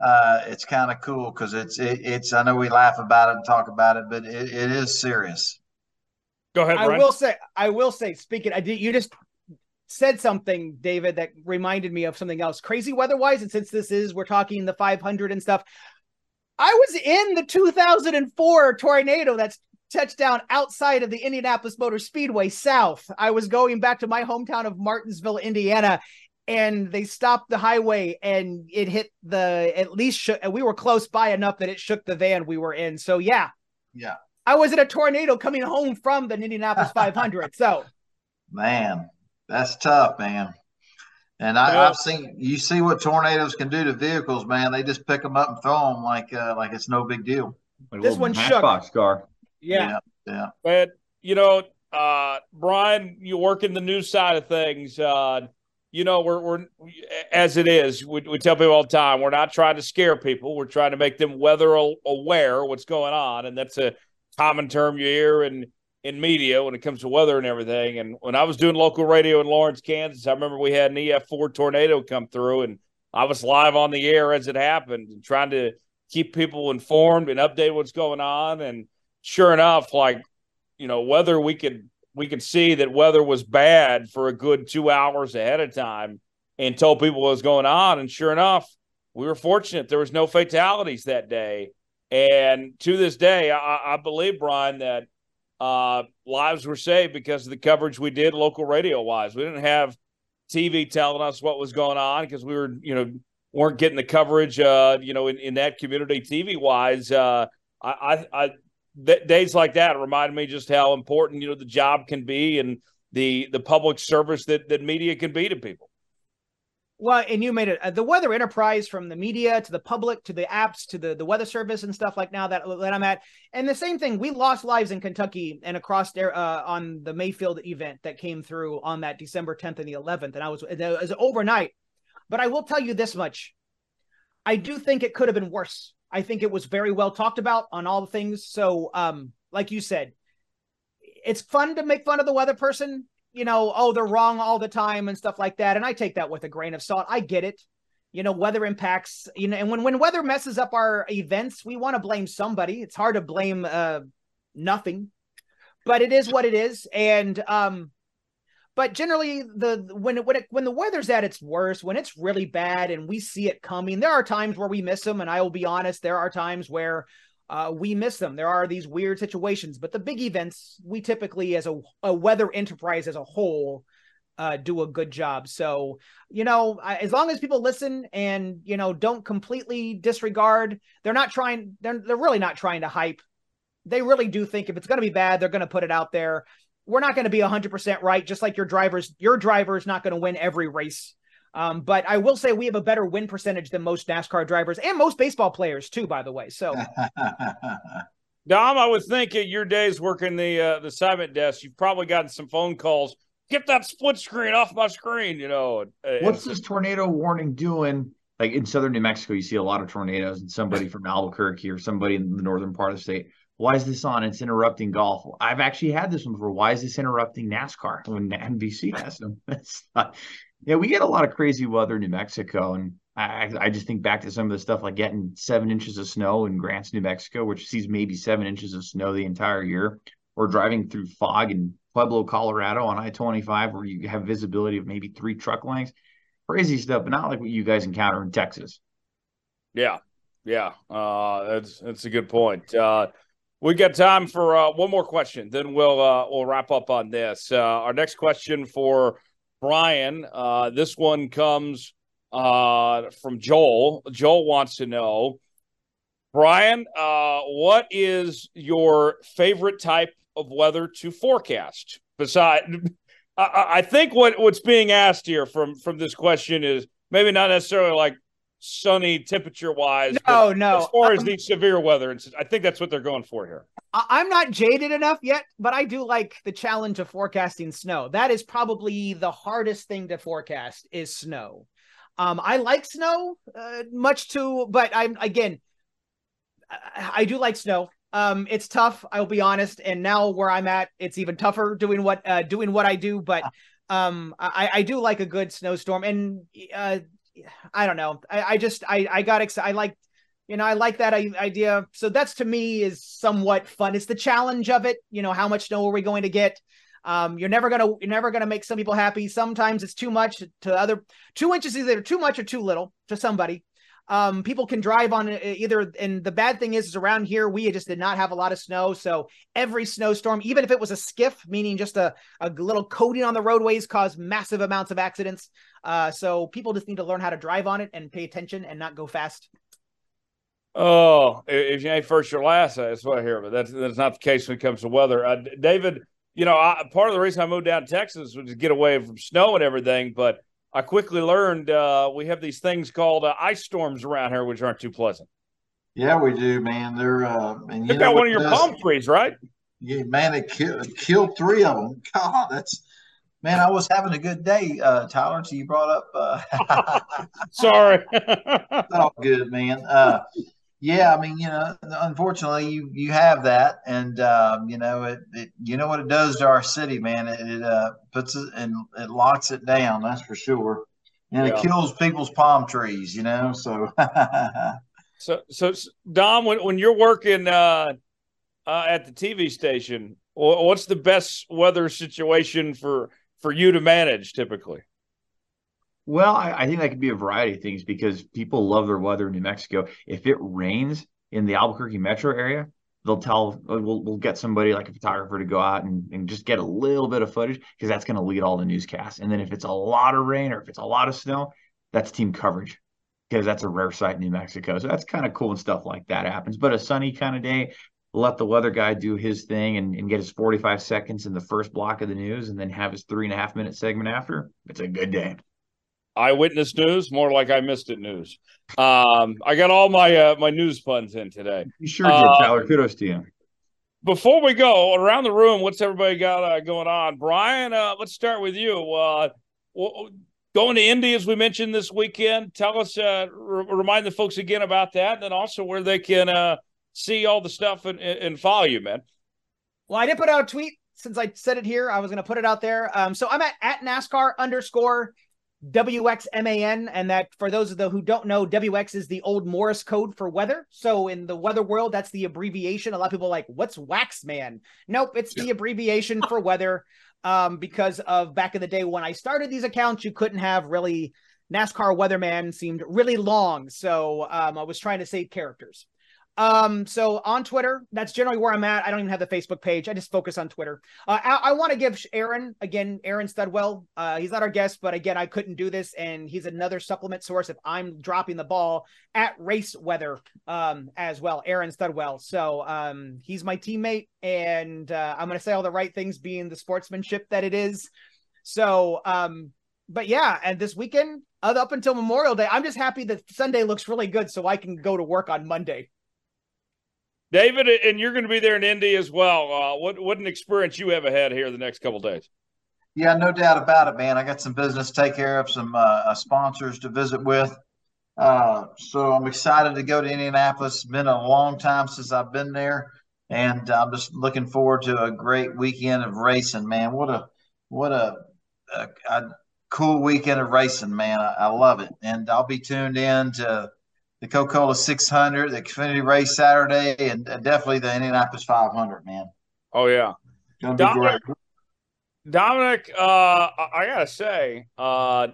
Uh, it's kind of cool because it's it, it's. I know we laugh about it and talk about it, but it, it is serious. Go ahead. Brian. I will say. I will say. Speaking, I did. You just said something, David, that reminded me of something else. Crazy weather-wise, and since this is we're talking the 500 and stuff. I was in the 2004 tornado that's touchdown outside of the Indianapolis Motor Speedway South. I was going back to my hometown of Martinsville, Indiana, and they stopped the highway and it hit the at least shook, we were close by enough that it shook the van we were in. So yeah. Yeah. I was in a tornado coming home from the Indianapolis 500. so man, that's tough, man. And I, have seen you see what tornadoes can do to vehicles, man. They just pick them up and throw them like uh, like it's no big deal. Like this one shook. Box car. Yeah. yeah, yeah. But you know, uh, Brian, you work in the news side of things. Uh, you know, we're we're as it is. We, we tell people all the time, we're not trying to scare people. We're trying to make them weather aware what's going on, and that's a common term you hear and in media when it comes to weather and everything. And when I was doing local radio in Lawrence, Kansas, I remember we had an EF4 tornado come through, and I was live on the air as it happened and trying to keep people informed and update what's going on. And sure enough, like you know, whether we could we could see that weather was bad for a good two hours ahead of time and told people what was going on. And sure enough, we were fortunate there was no fatalities that day. And to this day, I, I believe Brian that uh, lives were saved because of the coverage we did local radio wise. We didn't have TV telling us what was going on because we were, you know, weren't getting the coverage, uh, you know, in, in that community TV wise. Uh, I, I, I th- days like that remind me just how important, you know, the job can be and the, the public service that, that media can be to people. Well, and you made it uh, the weather enterprise from the media to the public to the apps to the, the weather service and stuff like now that, that I'm at. And the same thing, we lost lives in Kentucky and across there uh, on the Mayfield event that came through on that December 10th and the 11th. And I was, it was overnight. But I will tell you this much I do think it could have been worse. I think it was very well talked about on all the things. So, um, like you said, it's fun to make fun of the weather person you know, oh, they're wrong all the time and stuff like that. And I take that with a grain of salt. I get it. You know, weather impacts, you know, and when, when weather messes up our events, we want to blame somebody. It's hard to blame uh nothing, but it is what it is. And um, but generally the when it, when it, when the weather's at its worst, when it's really bad and we see it coming, there are times where we miss them. And I will be honest, there are times where uh, we miss them. There are these weird situations, but the big events, we typically, as a, a weather enterprise as a whole, uh, do a good job. So, you know, as long as people listen and you know don't completely disregard, they're not trying. They're they're really not trying to hype. They really do think if it's going to be bad, they're going to put it out there. We're not going to be 100% right, just like your drivers. Your driver is not going to win every race. Um, but I will say we have a better win percentage than most NASCAR drivers and most baseball players too, by the way. So, Dom, I would think at your days working the uh, the assignment desk, you've probably gotten some phone calls get that split screen off my screen, you know. What's this tornado warning doing? Like in southern New Mexico, you see a lot of tornadoes, and somebody from Albuquerque or somebody in the northern part of the state. Why is this on? It's interrupting golf. I've actually had this one before. Why is this interrupting NASCAR when NBC has them? Not, yeah, we get a lot of crazy weather in New Mexico, and I, I just think back to some of the stuff like getting seven inches of snow in Grants, New Mexico, which sees maybe seven inches of snow the entire year, or driving through fog in Pueblo, Colorado on I 25, where you have visibility of maybe three truck lengths. Crazy stuff, but not like what you guys encounter in Texas. Yeah. Yeah. Uh, that's, that's a good point. Uh, we got time for uh, one more question, then we'll uh, we'll wrap up on this. Uh, our next question for Brian. Uh, this one comes uh, from Joel. Joel wants to know, Brian, uh, what is your favorite type of weather to forecast? Besides, I, I think what what's being asked here from from this question is maybe not necessarily like sunny temperature wise. No, no. As far um, as the severe weather, I think that's what they're going for here. I'm not jaded enough yet, but I do like the challenge of forecasting snow. That is probably the hardest thing to forecast is snow. Um, I like snow uh, much too, but I'm again, I, I do like snow. Um, it's tough. I'll be honest. And now where I'm at, it's even tougher doing what uh, doing what I do. But um, I, I do like a good snowstorm, and uh, I don't know. I, I just I I got excited. I like you know I like that idea. So that's to me is somewhat fun. It's the challenge of it. You know, how much snow are we going to get? Um, you're never gonna you're never gonna make some people happy. Sometimes it's too much to other. Two inches is either too much or too little to somebody. Um, people can drive on either, and the bad thing is, is around here we just did not have a lot of snow. So every snowstorm, even if it was a skiff, meaning just a, a little coating on the roadways, caused massive amounts of accidents. Uh, so people just need to learn how to drive on it and pay attention and not go fast. Oh, if you ain't first, you're last. That's what I hear, but that's that's not the case when it comes to weather. Uh, David, you know, I, part of the reason I moved down to Texas was to get away from snow and everything, but I quickly learned uh, we have these things called uh, ice storms around here, which aren't too pleasant. Yeah, we do, man. They're uh, and you got one of your does, palm trees, right? Yeah, man, it killed, killed three of them. God, that's man. I was having a good day, uh, Tyler. So you brought up. Uh, Sorry, all good, man. Uh, yeah, I mean, you know, unfortunately, you you have that, and um, you know, it, it you know what it does to our city, man. It, it uh, puts it and it locks it down. That's for sure, and yeah. it kills people's palm trees. You know, so. so, so Dom, when when you're working uh, uh, at the TV station, what's the best weather situation for for you to manage typically? Well, I, I, think that could be a variety of things because people love their weather in New Mexico. If it rains in the Albuquerque metro area, they'll tell uh, we'll, we'll get somebody like a photographer to go out and, and just get a little bit of footage because that's going to lead all the newscasts. And then if it's a lot of rain or if it's a lot of snow, that's team coverage because that's a rare sight in New Mexico. So that's kind of cool and stuff like that happens. But a sunny kind of day, let the weather guy do his thing and, and get his 45 seconds in the first block of the news and then have his three and a half minute segment after. It's a good day eyewitness news, more like I missed it news. Um, I got all my uh, my news puns in today. You sure did, uh, Tyler. Kudos to you. Before we go around the room, what's everybody got uh, going on? Brian, uh, let's start with you. Uh, going to Indy, as we mentioned this weekend. Tell us, uh, r- remind the folks again about that, and then also where they can uh see all the stuff and, and follow you, man. Well, I did put out a tweet since I said it here. I was going to put it out there. Um, so I'm at at NASCAR underscore WXMAN, and that for those of the who don't know, WX is the old Morse code for weather. So in the weather world, that's the abbreviation. A lot of people like, what's Waxman? Nope, it's the abbreviation for weather. Um, because of back in the day when I started these accounts, you couldn't have really NASCAR weatherman seemed really long. So um, I was trying to save characters. Um, so on Twitter, that's generally where I'm at. I don't even have the Facebook page. I just focus on Twitter. Uh, I, I want to give Aaron again, Aaron Studwell. Uh, he's not our guest, but again, I couldn't do this, and he's another supplement source if I'm dropping the ball at Race Weather um, as well. Aaron Studwell. So um, he's my teammate, and uh, I'm going to say all the right things, being the sportsmanship that it is. So, um, but yeah, and this weekend, up until Memorial Day, I'm just happy that Sunday looks really good, so I can go to work on Monday. David, and you're going to be there in Indy as well. Uh, what what an experience you have ahead here the next couple days. Yeah, no doubt about it, man. I got some business to take care of, some uh, sponsors to visit with. Uh, so I'm excited to go to Indianapolis. It's been a long time since I've been there, and I'm just looking forward to a great weekend of racing, man. What a what a, a, a cool weekend of racing, man. I, I, love it, and I'll be tuned in to the Coca-Cola 600, the Xfinity Race Saturday, and definitely the Indianapolis 500, man. Oh yeah, gonna be Dominic, great. Dominic, uh, I gotta say, uh,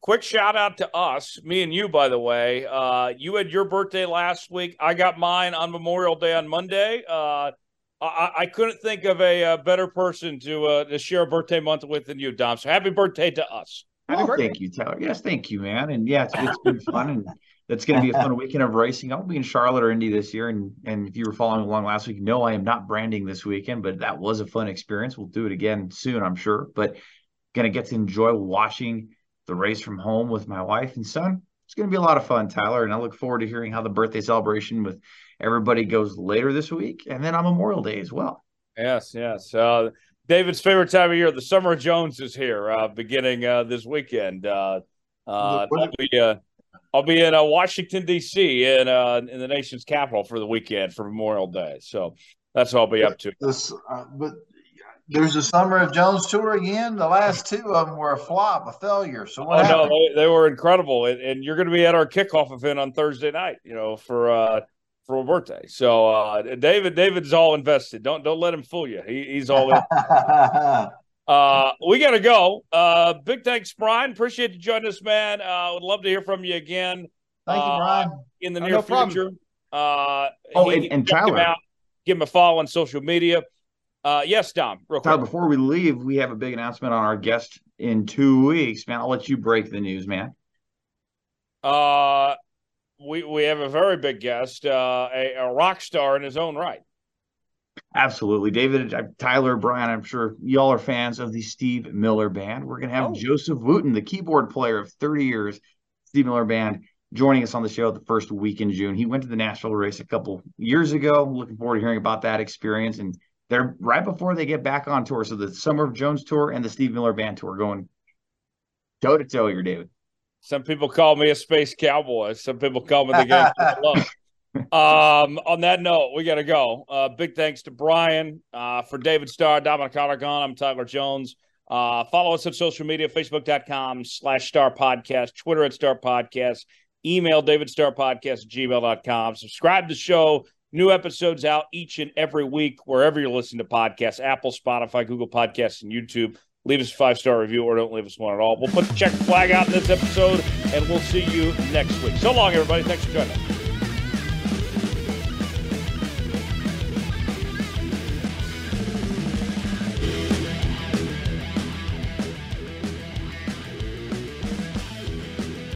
quick shout out to us, me and you, by the way. Uh, you had your birthday last week. I got mine on Memorial Day on Monday. Uh, I, I couldn't think of a, a better person to uh, to share a birthday month with than you, Dom. So happy birthday to us. Happy oh, thank you, Tyler. Yes, thank you, man. And yeah, it's, it's been fun, and it's going to be a fun weekend of racing. I'll be in Charlotte or Indy this year, and and if you were following along last week, no, I am not branding this weekend, but that was a fun experience. We'll do it again soon, I'm sure. But going to get to enjoy watching the race from home with my wife and son. It's going to be a lot of fun, Tyler, and I look forward to hearing how the birthday celebration with everybody goes later this week, and then on Memorial Day as well. Yes, yes. Uh, David's favorite time of year, the Summer of Jones, is here, uh, beginning uh, this weekend. Uh, uh, I'll be, uh, in Washington D.C. in in the nation's capital for the weekend for Memorial Day. So that's what I'll be up to. This, but there's a Summer of Jones tour again. The last two of them were a flop, a failure. So what? Oh happened? no, they, they, were incredible, and, and you're going to be at our kickoff event on Thursday night. You know, for uh, for a birthday. So uh, David, David's all invested. Don't don't let him fool you. He, he's all in. uh, we got to go. Uh, big thanks, Brian. Appreciate you joining us, man. Uh, would love to hear from you again. Thank you, Brian. In the oh, near no future. Uh, oh, and, and Tyler. Him give him a follow on social media. Uh, yes, Dom. Real quick. Tyler, before we leave, we have a big announcement on our guest in two weeks. Man, I'll let you break the news, man. Uh, we we have a very big guest, uh, a, a rock star in his own right. Absolutely, David, Tyler, Brian. I'm sure y'all are fans of the Steve Miller Band. We're gonna have oh. Joseph Wooten, the keyboard player of 30 years, Steve Miller Band, joining us on the show the first week in June. He went to the Nashville race a couple years ago. Looking forward to hearing about that experience. And they're right before they get back on tour. So the Summer of Jones tour and the Steve Miller Band tour going toe to toe here, David. Some people call me a space cowboy. Some people call me the game. um, on that note, we got to go. Uh, big thanks to Brian, uh, for David Starr, Dominic Aragon. I'm Tyler Jones. Uh, follow us on social media, facebook.com slash star podcast, Twitter at star podcast, email David Starr Podcast gmail.com. Subscribe to the show. New episodes out each and every week, wherever you're listening to podcasts, Apple, Spotify, Google Podcasts, and YouTube leave us a five star review or don't leave us one at all. We'll put the check flag out in this episode, and we'll see you next week. So long, everybody. Thanks for joining us.